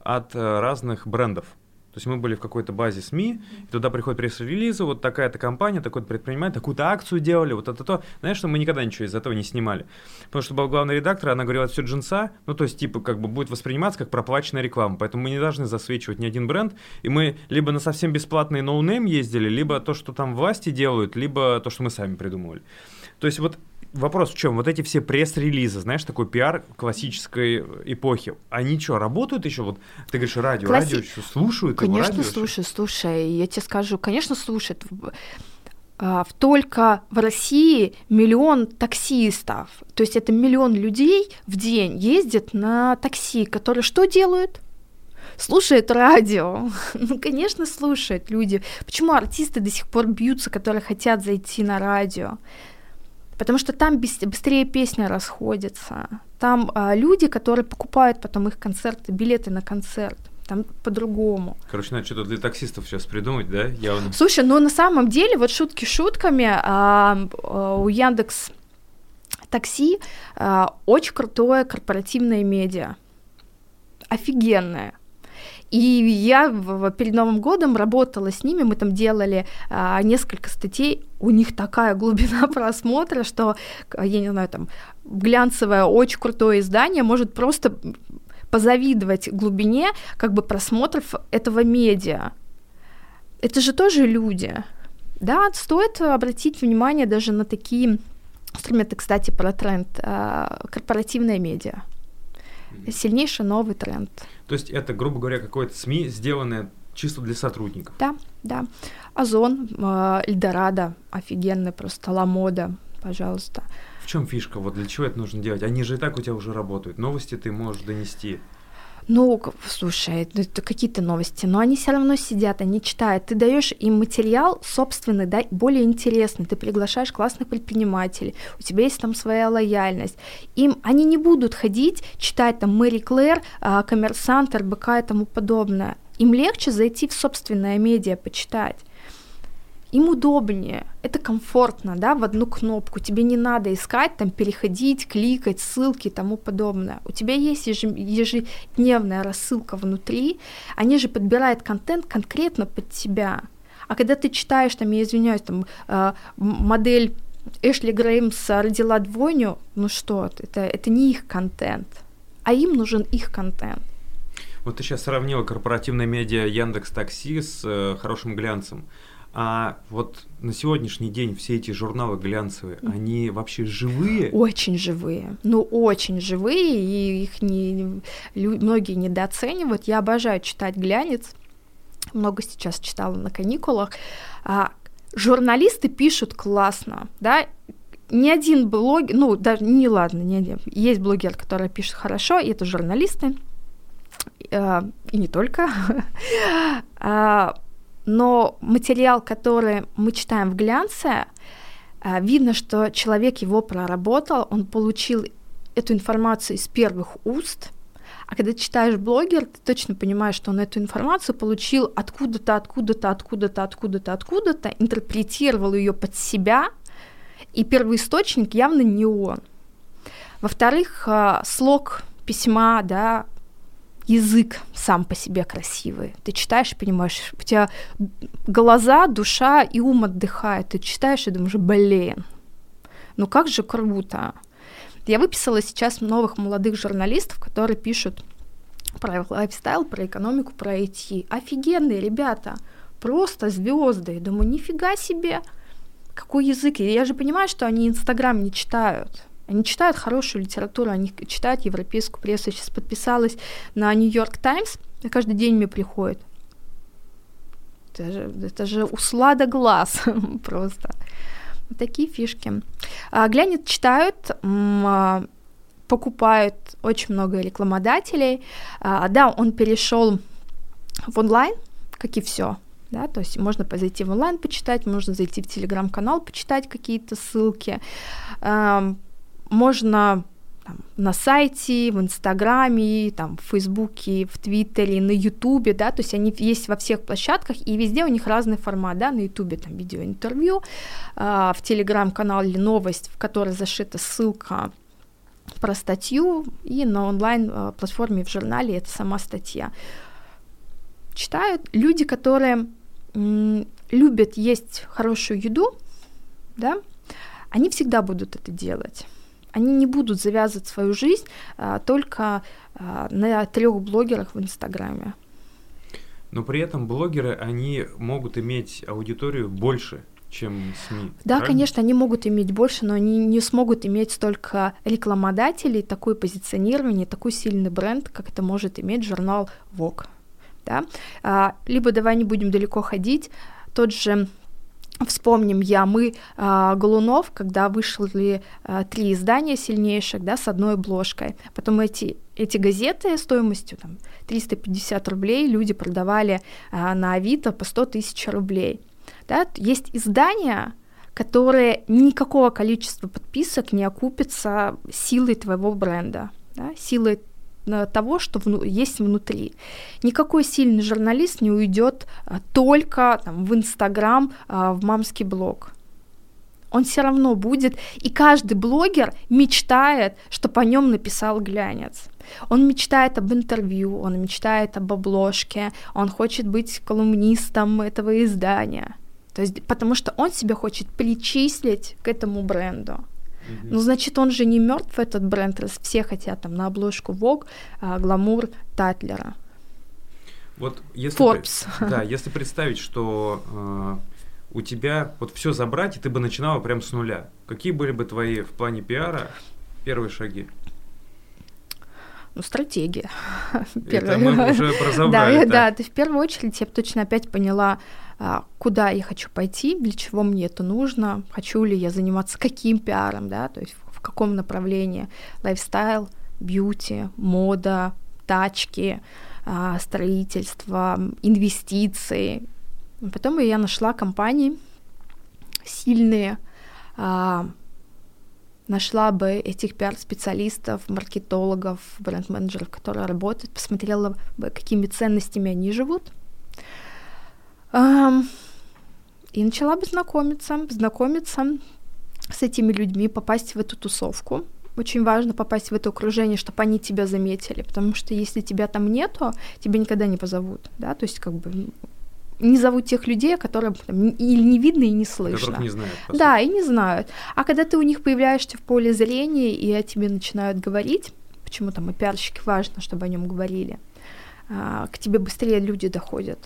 от э, разных брендов. То есть мы были в какой-то базе СМИ, и туда приходят пресс-релизы, вот такая-то компания, такой-то предприниматель, такую-то акцию делали, вот это то. Знаешь, что мы никогда ничего из этого не снимали. Потому что был главный редактор, она говорила, все джинса, ну то есть типа как бы будет восприниматься как проплаченная реклама, поэтому мы не должны засвечивать ни один бренд, и мы либо на совсем бесплатный no name ездили, либо то, что там власти делают, либо то, что мы сами придумывали. То есть вот вопрос в чем? Вот эти все пресс-релизы, знаешь, такой пиар классической эпохи, они что, работают еще? Вот ты говоришь, радио, Класси... радио еще слушают? Конечно, слушают, слушай, я тебе скажу, конечно, слушают. А, только в России миллион таксистов, то есть это миллион людей в день ездят на такси, которые что делают? слушают радио. ну, конечно, слушают люди. Почему артисты до сих пор бьются, которые хотят зайти на радио? Потому что там быстрее песня расходится. Там а, люди, которые покупают потом их концерты, билеты на концерт там по-другому. Короче, надо что-то для таксистов сейчас придумать, да? Явно. Слушай, ну на самом деле, вот шутки шутками, а, а, у Яндекс Такси а, очень крутое корпоративное медиа. Офигенное. И я перед Новым годом работала с ними, мы там делали а, несколько статей, у них такая глубина просмотра, что, я не знаю, там, глянцевое, очень крутое издание может просто позавидовать глубине как бы просмотров этого медиа. Это же тоже люди. Да, стоит обратить внимание даже на такие Инструменты, кстати, про тренд а, корпоративная медиа. Сильнейший новый тренд. То есть это, грубо говоря, какое-то СМИ, сделанное чисто для сотрудников. Да, да. Озон, э, Эльдорадо, офигенный просто, Ламода, пожалуйста. В чем фишка? Вот для чего это нужно делать? Они же и так у тебя уже работают. Новости ты можешь донести. Ну, слушай, это какие-то новости, но они все равно сидят, они читают. Ты даешь им материал собственный, да, более интересный. Ты приглашаешь классных предпринимателей, у тебя есть там своя лояльность. Им они не будут ходить, читать там Мэри Клэр, а, Коммерсант, РБК и тому подобное. Им легче зайти в собственное медиа, почитать им удобнее, это комфортно, да, в одну кнопку, тебе не надо искать, там, переходить, кликать, ссылки и тому подобное. У тебя есть ежедневная рассылка внутри, они же подбирают контент конкретно под тебя. А когда ты читаешь, там, я извиняюсь, там, э, модель Эшли Греймс родила двойню, ну что, это, это не их контент, а им нужен их контент. Вот ты сейчас сравнила корпоративное медиа Яндекс Такси с э, хорошим глянцем. А вот на сегодняшний день все эти журналы глянцевые, они вообще живые? Очень живые. Ну, очень живые, и их не, многие недооценивают. Я обожаю читать глянец. Много сейчас читала на каникулах. А, журналисты пишут классно, да, ни один блогер, ну, даже не ладно, не один, есть блогер, который пишет хорошо, и это журналисты, э, и не только. А, но материал, который мы читаем в глянце, э, видно, что человек его проработал, он получил эту информацию из первых уст, а когда читаешь блогер, ты точно понимаешь, что он эту информацию получил откуда-то, откуда-то, откуда-то, откуда-то, откуда-то, интерпретировал ее под себя, и первый источник явно не он. Во-вторых, э, слог письма, да, язык сам по себе красивый. Ты читаешь понимаешь, у тебя глаза, душа и ум отдыхают. Ты читаешь и думаешь, блин, ну как же круто. Я выписала сейчас новых молодых журналистов, которые пишут про лайфстайл, про экономику, про IT. Офигенные ребята, просто звезды. Думаю, нифига себе, какой язык. И я же понимаю, что они Инстаграм не читают. Они читают хорошую литературу, они читают европейскую прессу. Я сейчас подписалась на Нью-Йорк Таймс, каждый день мне приходит. Это же, это же услада глаз просто. Такие фишки. А, читают, а, покупают очень много рекламодателей. А, да, он перешел в онлайн, как и все. Да, то есть можно зайти в онлайн почитать, можно зайти в телеграм-канал почитать какие-то ссылки можно там, на сайте, в Инстаграме, там, в Фейсбуке, в Твиттере, на Ютубе, да, то есть они есть во всех площадках, и везде у них разный формат, да, на Ютубе там видеоинтервью, э, в Телеграм-канале новость, в которой зашита ссылка про статью, и на онлайн-платформе в журнале это сама статья. Читают люди, которые м, любят есть хорошую еду, да, они всегда будут это делать они не будут завязывать свою жизнь а, только а, на трех блогерах в Инстаграме. Но при этом блогеры, они могут иметь аудиторию больше, чем СМИ. Да, правильно? конечно, они могут иметь больше, но они не смогут иметь столько рекламодателей, такое позиционирование, такой сильный бренд, как это может иметь журнал Vogue. Да? А, либо давай не будем далеко ходить, тот же Вспомним я, мы э, Голунов, когда вышли э, три издания сильнейших, да, с одной обложкой. Потом эти, эти газеты стоимостью там, 350 рублей люди продавали э, на Авито по 100 тысяч рублей. Да? Есть издания, которые никакого количества подписок не окупятся силой твоего бренда, да? силой того, что вну- есть внутри. Никакой сильный журналист не уйдет а, только там, в Инстаграм, а, в мамский блог. Он все равно будет, и каждый блогер мечтает, чтобы о нем написал глянец. Он мечтает об интервью, он мечтает об обложке, он хочет быть колумнистом этого издания. То есть, потому что он себя хочет причислить к этому бренду. Ну, значит, он же не мертв, этот бренд, раз все хотят там на обложку Vogue, а, гламур Татлера. Вот если Forbes. да, если представить, что э, у тебя вот все забрать, и ты бы начинала прям с нуля. Какие были бы твои в плане пиара первые шаги? Ну, стратегия. Это мы уже. Да, да, ты в первую очередь я бы точно опять поняла, куда я хочу пойти, для чего мне это нужно, хочу ли я заниматься каким пиаром, да, то есть в каком направлении, лайфстайл, бьюти, мода, тачки, а, строительство, инвестиции. Потом я нашла компании сильные, а, нашла бы этих пиар-специалистов, маркетологов, бренд-менеджеров, которые работают, посмотрела бы, какими ценностями они живут. И начала бы знакомиться, знакомиться с этими людьми, попасть в эту тусовку. Очень важно попасть в это окружение, чтобы они тебя заметили, потому что если тебя там нету, тебя никогда не позовут, да, то есть как бы не зовут тех людей, которые там, или не видно и не слышно. Которых не знают. Да, и не знают. А когда ты у них появляешься в поле зрения, и о тебе начинают говорить, почему там и пиарщики важно, чтобы о нем говорили, а, к тебе быстрее люди доходят.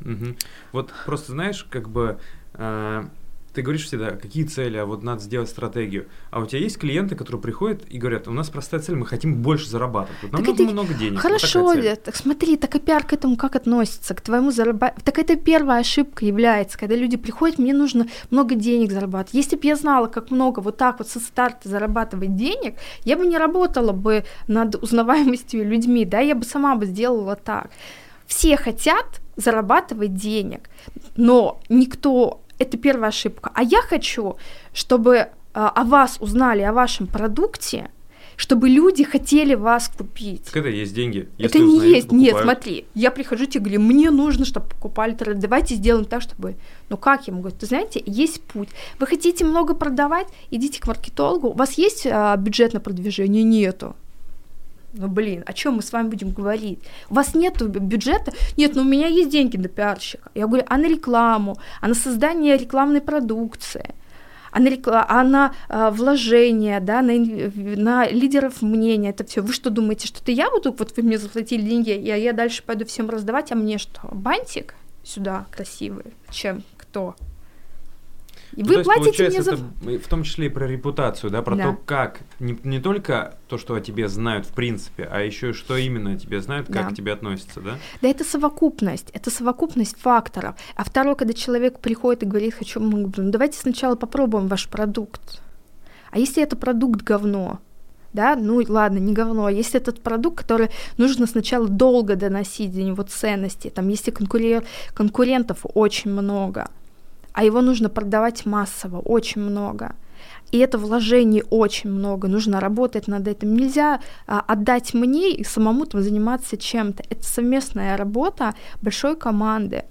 Угу. Вот просто знаешь, как бы э, ты говоришь всегда, какие цели, а вот надо сделать стратегию. А у тебя есть клиенты, которые приходят и говорят, у нас простая цель, мы хотим больше зарабатывать. Вот нам так нужно это... много денег. Хорошо, вот так смотри, так и пиар к этому как относится, к твоему зарабатыванию. Так это первая ошибка является, когда люди приходят, мне нужно много денег зарабатывать. Если бы я знала, как много вот так вот со старта зарабатывать денег, я бы не работала бы над узнаваемостью людьми, да, я бы сама бы сделала так. Все хотят зарабатывать денег, но никто это первая ошибка. А я хочу, чтобы а, о вас узнали, о вашем продукте, чтобы люди хотели вас купить. Так это есть деньги. Если это не узнают, есть. Покупают. Нет, смотри, я прихожу тебе говорю, мне нужно, чтобы покупали. Давайте сделаем так, чтобы... Ну как я могу? Ты знаете, есть путь. Вы хотите много продавать? Идите к маркетологу. У вас есть а, бюджет на продвижение? Нету. Ну, блин, о чем мы с вами будем говорить? У вас нет бюджета? Нет, но ну, у меня есть деньги на пиарщика. Я говорю, а на рекламу, а на создание рекламной продукции, а на, рекла... а на а, вложения, да, на, на лидеров мнения, это все. Вы что думаете, что это я буду, вот вы мне заплатили деньги, и я дальше пойду всем раздавать, а мне что, бантик сюда красивый? Чем? Кто? И ну, вы платите мне за... Это в том числе и про репутацию, да, про да. то, как, не, не только то, что о тебе знают в принципе, а еще что именно о тебе знают, как да. к тебе относятся, да? Да, это совокупность, это совокупность факторов. А второе, когда человек приходит и говорит, хочу, ну, давайте сначала попробуем ваш продукт. А если это продукт говно, да, ну ладно, не говно, а если этот продукт, который нужно сначала долго доносить до него ценности, там если конкурен... конкурентов очень много, а его нужно продавать массово, очень много. И это вложений очень много, нужно работать над этим. Нельзя а, отдать мне и самому там заниматься чем-то. Это совместная работа большой команды.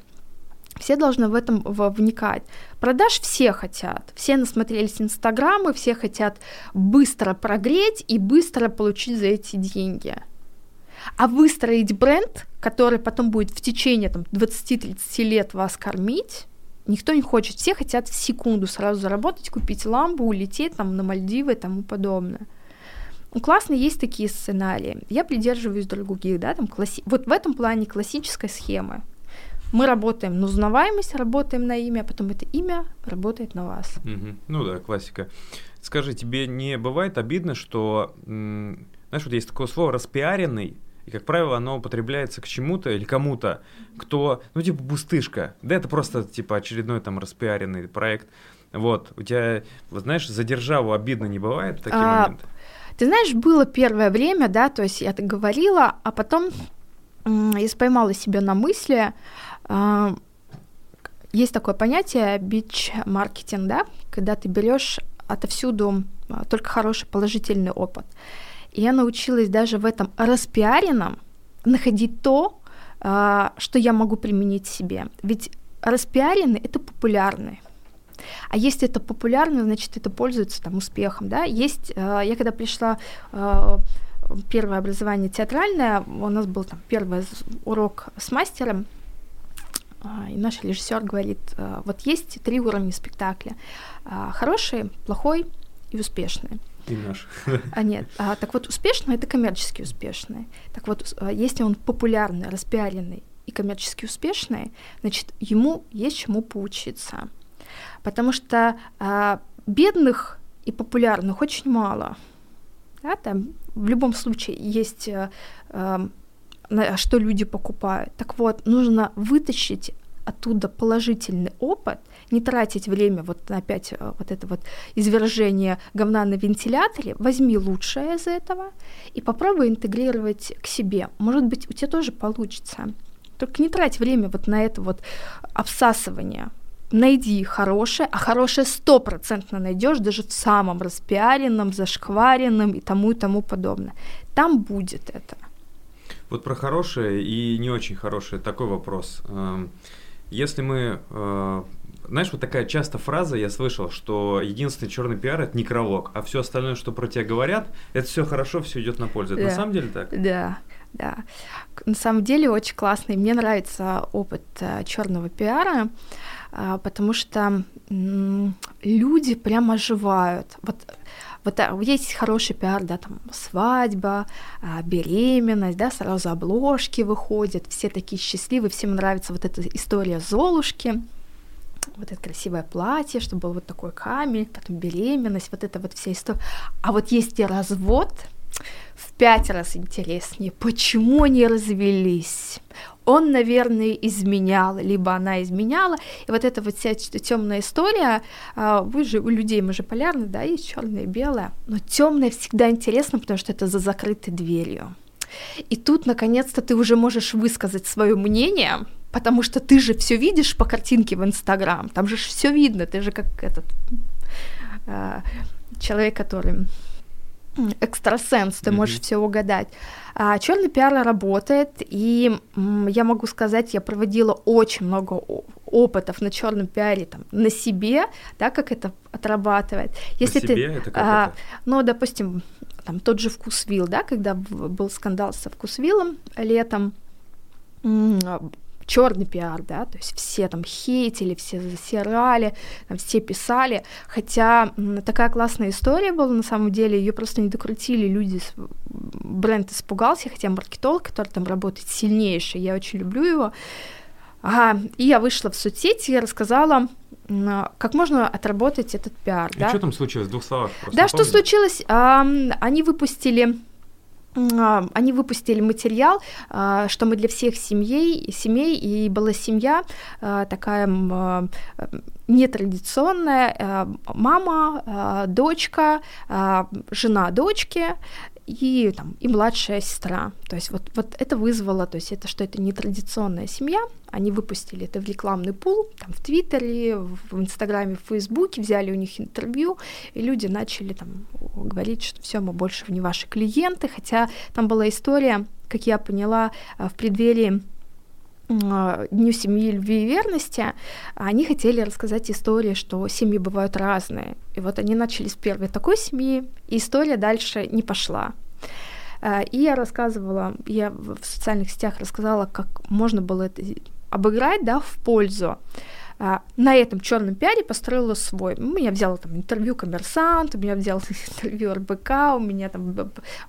Все должны в этом вникать. Продаж все хотят. Все насмотрелись инстаграмы, все хотят быстро прогреть и быстро получить за эти деньги. А выстроить бренд, который потом будет в течение там, 20-30 лет вас кормить, Никто не хочет, все хотят в секунду сразу заработать, купить ламбу, улететь там на Мальдивы и тому подобное. Ну, классно, есть такие сценарии. Я придерживаюсь других, да, там класси... вот в этом плане классической схемы. Мы работаем на узнаваемость, работаем на имя, а потом это имя работает на вас. Угу. Ну да, классика. Скажи, тебе не бывает обидно, что, знаешь, вот есть такое слово распиаренный, и, как правило, оно употребляется к чему-то или кому-то, кто, ну, типа, пустышка. Да, это просто, типа, очередной там распиаренный проект. Вот, у тебя, вот знаешь, за державу обидно не бывает в такие а, моменты? Ты знаешь, было первое время, да, то есть я так говорила, а потом я поймала себя на мысли, э, есть такое понятие бич-маркетинг, да, когда ты берешь отовсюду а, только хороший положительный опыт. И я научилась даже в этом распиаренном находить то, а, что я могу применить себе. Ведь распиаренный — это популярный. А если это популярно, значит, это пользуется там успехом, да. Есть, а, я когда пришла а, первое образование театральное, у нас был там первый урок с мастером, и наш режиссер говорит, вот есть три уровня спектакля. Хороший, плохой и успешный. И наш. А нет, а, так вот успешный это коммерчески успешный. Так вот, а, если он популярный, распиаренный и коммерчески успешные, значит, ему есть чему поучиться. Потому что а, бедных и популярных очень мало. Да, там в любом случае есть а, а, что люди покупают. Так вот, нужно вытащить оттуда положительный опыт, не тратить время вот на опять э, вот это вот извержение говна на вентиляторе, возьми лучшее из этого и попробуй интегрировать к себе. Может быть, у тебя тоже получится. Только не трать время вот на это вот обсасывание. Найди хорошее, а хорошее стопроцентно найдешь даже в самом распиаренном, зашкваренном и тому и тому подобное. Там будет это. Вот про хорошее и не очень хорошее такой вопрос. Эм, если мы э, знаешь, вот такая часто фраза я слышал, что единственный черный пиар это некролог, а все остальное, что про тебя говорят, это все хорошо, все идет на пользу. Это да. на самом деле так? Да, да. На самом деле очень классный. Мне нравится опыт э, черного пиара, э, потому что э, люди прям оживают. Вот вот а, есть хороший пиар, да, там свадьба, беременность, да, сразу обложки выходят, все такие счастливые, всем нравится вот эта история Золушки, вот это красивое платье, чтобы был вот такой камень, потом беременность, вот это вот вся история. А вот есть и развод, в пять раз интереснее. Почему они развелись? Он, наверное, изменял, либо она изменяла. И вот эта вот вся темная история, а, вы же у людей мы же полярны, да, есть черное и белое, но темное всегда интересно, потому что это за закрытой дверью. И тут, наконец-то, ты уже можешь высказать свое мнение, потому что ты же все видишь по картинке в Инстаграм, там же все видно, ты же как этот э, человек, который экстрасенс, ты mm-hmm. можешь все угадать. А, черный пиар работает, и м, я могу сказать, я проводила очень много опытов на черном пиаре там, на себе, да, как это отрабатывает. Если на ты, себе это как а, это? ну, допустим, там тот же вкусвилл, да, когда был скандал со вкусвиллом летом, черный пиар, да, то есть все там хейтили, все засирали, там, все писали, хотя такая классная история была, на самом деле, ее просто не докрутили, люди, бренд испугался, хотя маркетолог, который там работает, сильнейший, я очень люблю его, Ага, и я вышла в соцсети и рассказала, как можно отработать этот пиар. И да? что там случилось? В двух словах. Да, что случилось? А, они выпустили а, они выпустили материал, а, что мы для всех семей, семей, и была семья а, такая нетрадиционная, мама, дочка, жена дочки, и, там, и младшая сестра. То есть вот, вот это вызвало, то есть это что это нетрадиционная семья, они выпустили это в рекламный пул, там, в Твиттере, в Инстаграме, в Фейсбуке, взяли у них интервью, и люди начали там говорить, что все, мы больше не ваши клиенты, хотя там была история, как я поняла, в преддверии Дню семьи, любви и верности, они хотели рассказать истории, что семьи бывают разные. И вот они начали с первой такой семьи, и история дальше не пошла. А, и я рассказывала, я в социальных сетях рассказала, как можно было это обыграть, да, в пользу. А, на этом черном пиаре построила свой. У меня взяла там интервью коммерсант, у меня взял интервью РБК, у меня там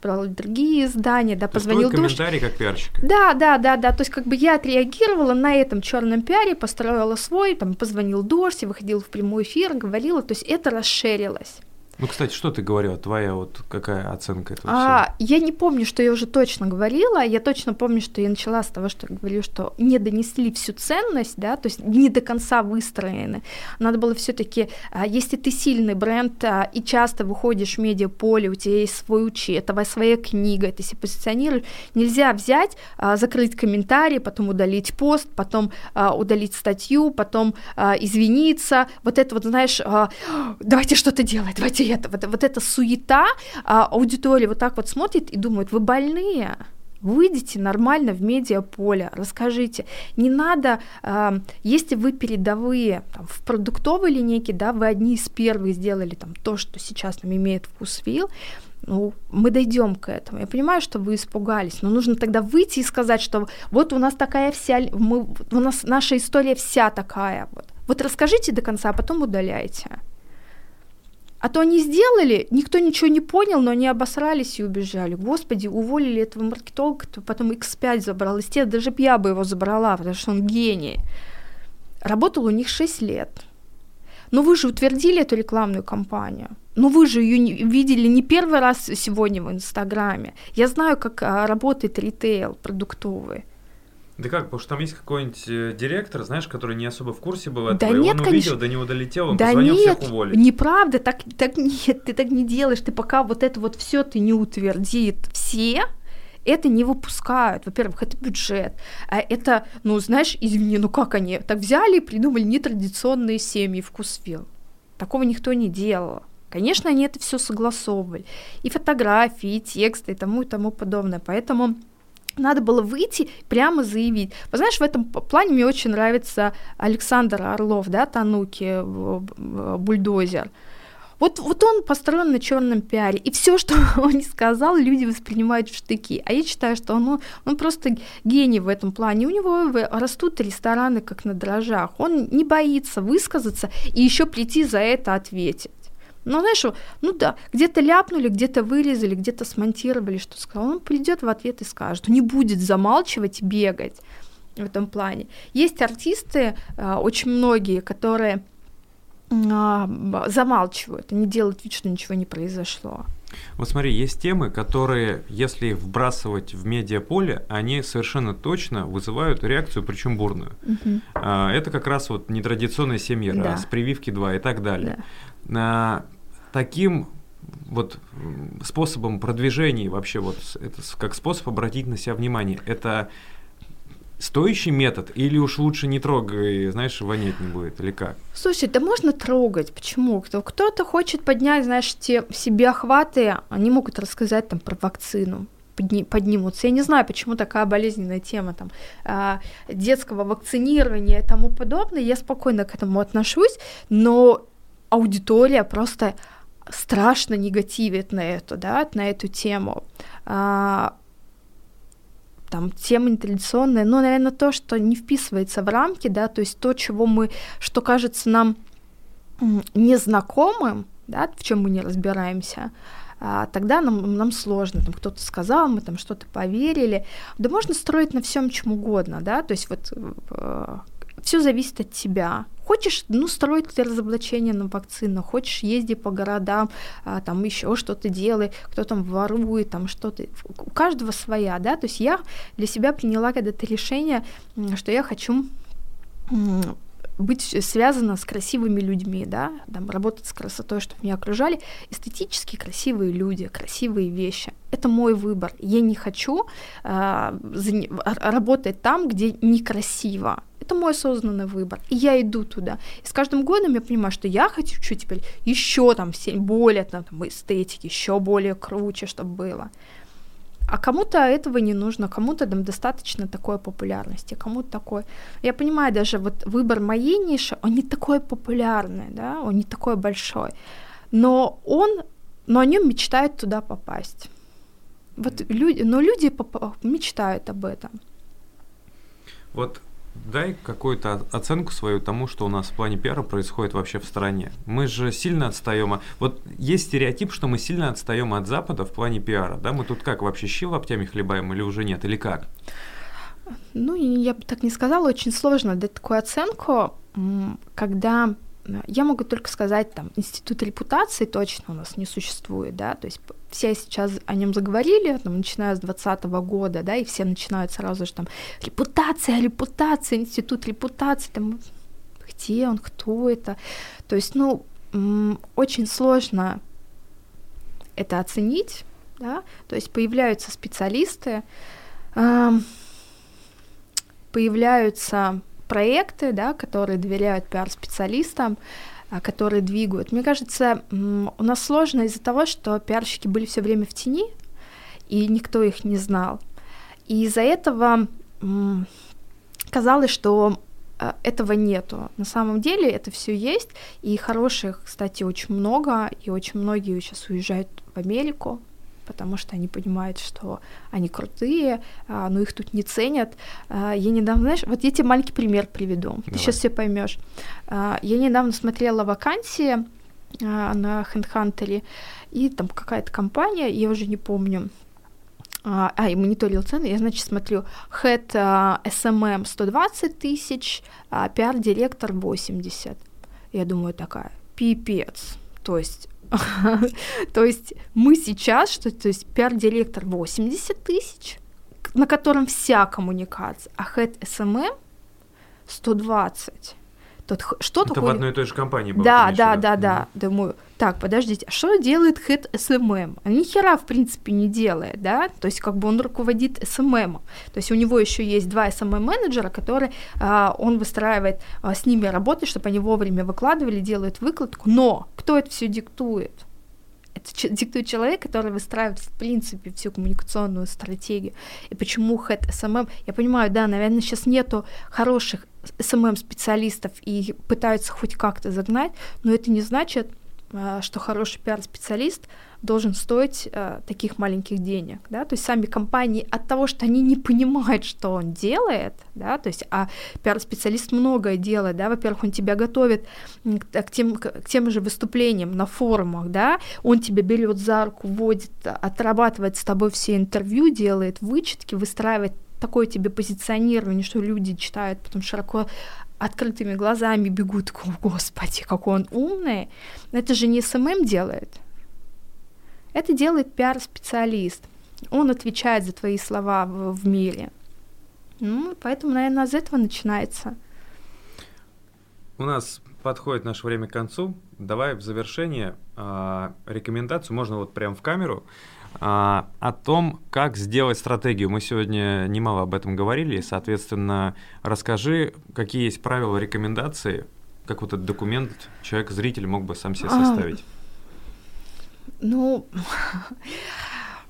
брала другие издания, да, позвонил Дождь. комментарий как пиарщик. Да, да, да, да, то есть как бы я отреагировала на этом черном пиаре, построила свой, там позвонил Дождь, выходила в прямой эфир, говорила, то есть это расширилось. Ну, кстати, что ты говорила? Твоя вот какая оценка этого а, всего? Я не помню, что я уже точно говорила. Я точно помню, что я начала с того, что говорю, что не донесли всю ценность, да, то есть не до конца выстроены. Надо было все-таки, а, если ты сильный бренд а, и часто выходишь в медиаполе, у тебя есть свой учи, это своя книга, ты себя позиционируешь, нельзя взять, а, закрыть комментарий, потом удалить пост, потом удалить статью, потом извиниться. Вот это вот, знаешь, давайте что-то делать, давайте это, вот, вот эта суета, а, аудитория вот так вот смотрит и думает, вы больные, Выйдите нормально в медиаполе, расскажите. Не надо, э, если вы передовые там, в продуктовой линейке, да, вы одни из первых сделали там то, что сейчас нам имеет вкус вил, ну, мы дойдем к этому. Я понимаю, что вы испугались, но нужно тогда выйти и сказать, что вот у нас такая вся, мы, у нас наша история вся такая. Вот, вот расскажите до конца, а потом удаляйте. А то они сделали, никто ничего не понял, но они обосрались и убежали. Господи, уволили этого маркетолога, потом X5 забрал. Естественно, даже б я бы его забрала, потому что он гений. Работал у них 6 лет. Но вы же утвердили эту рекламную кампанию. Но вы же ее не, видели не первый раз сегодня в Инстаграме. Я знаю, как а, работает ритейл продуктовый. Да как, потому что там есть какой-нибудь э, директор, знаешь, который не особо в курсе был этого, да и нет, он увидел, конечно. до него долетел, он да позвонил нет, всех уволить. неправда, так, так нет, ты так не делаешь, ты пока вот это вот все ты не утвердит все, это не выпускают. Во-первых, это бюджет. А это, ну, знаешь, извини, ну как они так взяли и придумали нетрадиционные семьи вкусвилл. Такого никто не делал. Конечно, они это все согласовывали. И фотографии, и тексты, и тому, и тому подобное. Поэтому надо было выйти, прямо заявить. Вы знаешь, в этом плане мне очень нравится Александр Орлов, да, Тануки, бульдозер. Вот, вот он построен на черном пиаре, и все, что он не сказал, люди воспринимают в штыки. А я считаю, что он, он просто гений в этом плане. У него растут рестораны как на дрожжах. Он не боится высказаться и еще прийти за это ответить. Ну, знаешь, ну да, где-то ляпнули, где-то вырезали, где-то смонтировали, что сказал. Он придет в ответ и скажет. Не будет замалчивать и бегать в этом плане. Есть артисты, а, очень многие, которые а, замалчивают, они делают вид, что ничего не произошло. Вот смотри, есть темы, которые, если их вбрасывать в медиаполе, они совершенно точно вызывают реакцию, причем бурную. Угу. Это как раз вот нетрадиционная семья да. раз, прививки два и так далее. Да таким вот способом продвижения вообще вот это как способ обратить на себя внимание, это стоящий метод или уж лучше не трогай, знаешь, вонять не будет или как? Слушай, да можно трогать. Почему? Кто, кто-то хочет поднять, знаешь, те себе охваты, они могут рассказать там про вакцину подни, поднимутся. Я не знаю, почему такая болезненная тема там э, детского вакцинирования и тому подобное. Я спокойно к этому отношусь, но аудитория просто страшно негативит на эту, да, на эту тему. А, там тема нетрадиционная, но, наверное, то, что не вписывается в рамки, да, то есть то, чего мы, что кажется нам незнакомым, да, в чем мы не разбираемся, а, тогда нам, нам сложно, там кто-то сказал, мы там что-то поверили. Да можно строить на всем чем угодно, да, то есть вот э, все зависит от тебя. Хочешь, ну, ты разоблачение на вакцину, хочешь, езди по городам, а, там еще что-то делай, кто там ворует, там что-то. У каждого своя, да, то есть я для себя приняла когда-то решение, что я хочу быть связана с красивыми людьми, да, там, работать с красотой, чтобы меня окружали эстетически красивые люди, красивые вещи. Это мой выбор. Я не хочу э, работать там, где некрасиво. Это мой осознанный выбор. И я иду туда. И с каждым годом я понимаю, что я хочу чуть теперь еще там более там, там эстетики, еще более круче, чтобы было. А кому-то этого не нужно, кому-то там достаточно такой популярности, кому-то такой. Я понимаю, даже вот выбор моей ниши, он не такой популярный, да, он не такой большой, но он, но о нем мечтают туда попасть. Вот люди, но люди мечтают об этом. Вот дай какую-то оценку свою тому, что у нас в плане пиара происходит вообще в стране. Мы же сильно отстаем. Вот есть стереотип, что мы сильно отстаем от Запада в плане пиара. Да, мы тут как вообще щи лоптями хлебаем или уже нет, или как? Ну, я бы так не сказала, очень сложно дать такую оценку, когда я могу только сказать, там, институт репутации точно у нас не существует, да, то есть все сейчас о нем заговорили, там, начиная с 2020 года, да, и все начинают сразу же там, репутация, репутация, институт репутации, там, где он, кто это, то есть, ну, очень сложно это оценить, да, то есть появляются специалисты, появляются проекты, да, которые доверяют пиар-специалистам, а, которые двигают. Мне кажется, у нас сложно из-за того, что пиарщики были все время в тени, и никто их не знал. И из-за этого казалось, что а, этого нету. На самом деле это все есть, и хороших, кстати, очень много, и очень многие сейчас уезжают в Америку, потому что они понимают, что они крутые, а, но их тут не ценят. А, я недавно, знаешь, вот я тебе маленький пример приведу, Давай. ты сейчас все поймешь. А, я недавно смотрела вакансии на HandHunter, и там какая-то компания, я уже не помню, а, и мониторил цены, я, значит, смотрю, head SMM 120 тысяч, а пиар-директор 80. Я думаю, такая, пипец. То есть, то есть мы сейчас, что, то есть пиар-директор 80 тысяч, на котором вся коммуникация, а head SMM 120 тот, что Это такое... в одной и той же компании было. Да, да, да, да. Думаю, так, подождите, а что делает Head SMM? Он ни хера, в принципе, не делает, да? То есть, как бы он руководит SMM. То есть, у него еще есть два SMM-менеджера, которые а, он выстраивает а, с ними работы, чтобы они вовремя выкладывали, делают выкладку. Но кто это все диктует? это диктует человек, который выстраивает, в принципе, всю коммуникационную стратегию. И почему Head SMM? Я понимаю, да, наверное, сейчас нету хороших SMM-специалистов и пытаются хоть как-то загнать, но это не значит, а, что хороший пиар-специалист должен стоить э, таких маленьких денег, да, то есть сами компании от того, что они не понимают, что он делает, да, то есть, а пиар-специалист многое делает, да, во-первых, он тебя готовит к тем, к тем же выступлениям на форумах, да, он тебя берет за руку, вводит, отрабатывает с тобой все интервью, делает вычетки, выстраивает такое тебе позиционирование, что люди читают потом широко открытыми глазами бегут, господи, какой он умный. Это же не SMM делает. Это делает пиар-специалист. Он отвечает за твои слова в, в мире. Ну, поэтому, наверное, с этого начинается. У нас подходит наше время к концу. Давай в завершение э, рекомендацию, можно вот прям в камеру, а, о том, как сделать стратегию. Мы сегодня немало об этом говорили, соответственно, расскажи, какие есть правила, рекомендации, как вот этот документ человек, зритель мог бы сам себе а, составить. А, ну,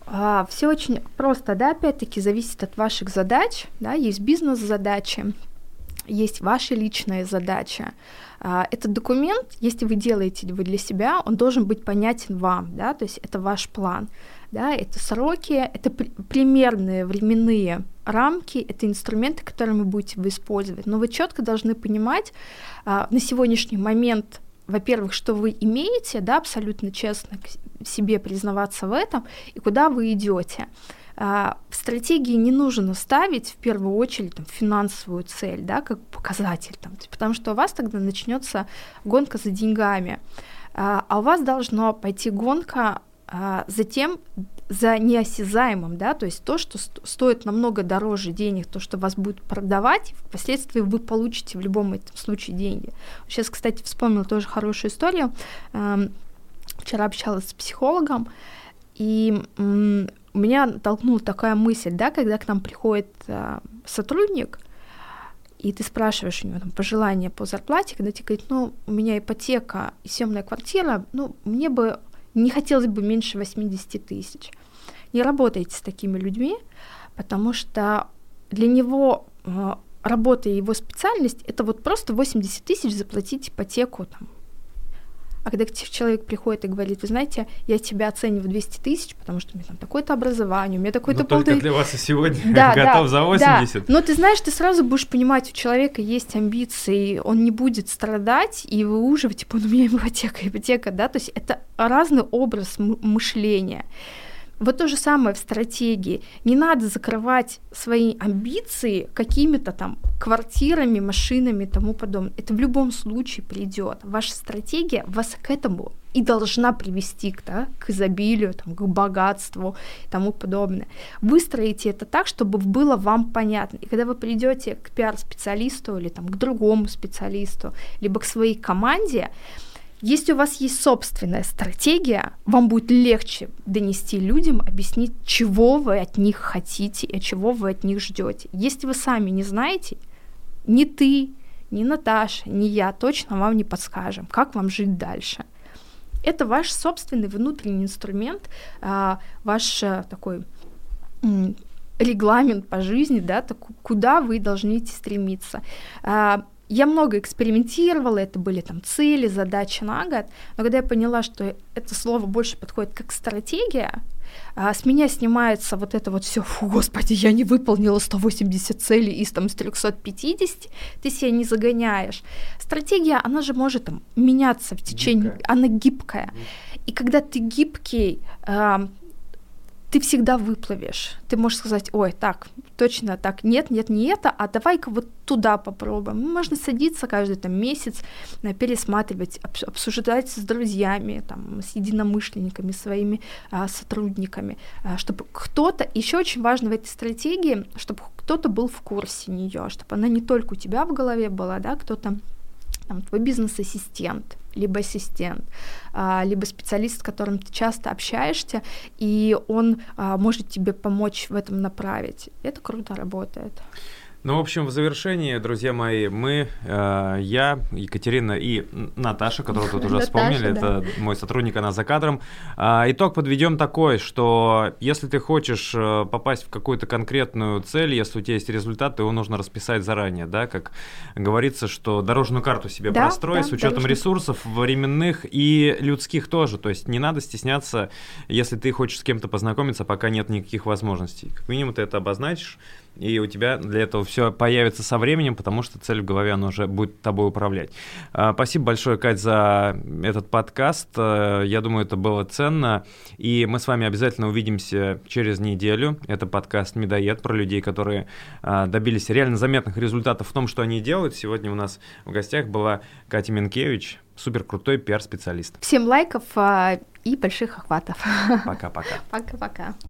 а, все очень просто, да, опять-таки зависит от ваших задач, да, есть бизнес-задачи, есть ваши личные задачи. А, этот документ, если вы делаете его для себя, он должен быть понятен вам, да, то есть это ваш план да, это сроки, это при- примерные временные рамки, это инструменты, которые вы будете использовать. Но вы четко должны понимать а, на сегодняшний момент, во-первых, что вы имеете, да, абсолютно честно себе признаваться в этом, и куда вы идете. А, в стратегии не нужно ставить в первую очередь там, финансовую цель, да, как показатель, там, потому что у вас тогда начнется гонка за деньгами. А, а у вас должно пойти гонка а, затем за неосязаемым, да, то есть то, что стоит намного дороже денег, то, что вас будет продавать, впоследствии вы получите в любом этом случае деньги. Сейчас, кстати, вспомнила тоже хорошую историю. Эм, вчера общалась с психологом, и меня толкнула такая мысль, да, когда к нам приходит э, сотрудник, и ты спрашиваешь у него там, пожелания по зарплате, когда тебе говорит, ну, у меня ипотека и съемная квартира, ну, мне бы не хотелось бы меньше 80 тысяч. Не работайте с такими людьми, потому что для него э, работа и его специальность это вот просто 80 тысяч заплатить ипотеку там, а когда человек приходит и говорит, вы знаете, я тебя оцениваю 200 тысяч, потому что у меня там такое-то образование, у меня такой-то ну, полный... только для вас и сегодня да, готов да, за 80. Да. Но ты знаешь, ты сразу будешь понимать, у человека есть амбиции, он не будет страдать и выуживать, типа, ну, у меня ипотека, ипотека, да, то есть это разный образ мышления. Вот то же самое в стратегии. Не надо закрывать свои амбиции какими-то там квартирами, машинами и тому подобное. Это в любом случае придет. Ваша стратегия вас к этому и должна привести к, да, к изобилию, там, к богатству и тому подобное. Выстроите это так, чтобы было вам понятно. И когда вы придете к пиар-специалисту или там, к другому специалисту, либо к своей команде, если у вас есть собственная стратегия, вам будет легче донести людям, объяснить, чего вы от них хотите и чего вы от них ждете. Если вы сами не знаете, ни ты, ни Наташа, ни я точно вам не подскажем, как вам жить дальше. Это ваш собственный внутренний инструмент, а, ваш а, такой регламент по жизни, да, так, куда вы должны стремиться. А, я много экспериментировала, это были там цели, задачи на год, но когда я поняла, что это слово больше подходит как стратегия, А с меня снимается вот это вот все, фу, господи, я не выполнила 180 целей из там с 350, ты себя не загоняешь. Стратегия, она же может там меняться в течение, гибкая. она гибкая. И когда ты гибкий, ты всегда выплывешь. Ты можешь сказать, ой, так, точно так, нет, нет, не это, а давай-ка вот туда попробуем. Ну, можно садиться каждый там месяц, э, пересматривать, обсуждать с друзьями, там, с единомышленниками, своими а, сотрудниками, а, чтобы кто-то, еще очень важно в этой стратегии, чтобы кто-то был в курсе нее, чтобы она не только у тебя в голове была, да, кто-то там, твой бизнес-ассистент, либо ассистент, а, либо специалист, с которым ты часто общаешься, и он а, может тебе помочь в этом направить. Это круто работает. Ну, в общем, в завершении, друзья мои, мы, э, я, Екатерина и Наташа, которую тут уже вспомнили, это мой сотрудник, она за кадром. Э, итог подведем такой, что если ты хочешь э, попасть в какую-то конкретную цель, если у тебя есть результат, то его нужно расписать заранее, да, как говорится, что дорожную карту себе да, прострой да, с учетом ресурсов временных и людских тоже. То есть не надо стесняться, если ты хочешь с кем-то познакомиться, пока нет никаких возможностей. Как минимум ты это обозначишь и у тебя для этого все появится со временем, потому что цель в голове, она уже будет тобой управлять. А, спасибо большое, Кать, за этот подкаст. А, я думаю, это было ценно. И мы с вами обязательно увидимся через неделю. Это подкаст «Медоед» про людей, которые а, добились реально заметных результатов в том, что они делают. Сегодня у нас в гостях была Катя Минкевич, супер крутой пиар-специалист. Всем лайков и больших охватов. Пока-пока. Пока-пока.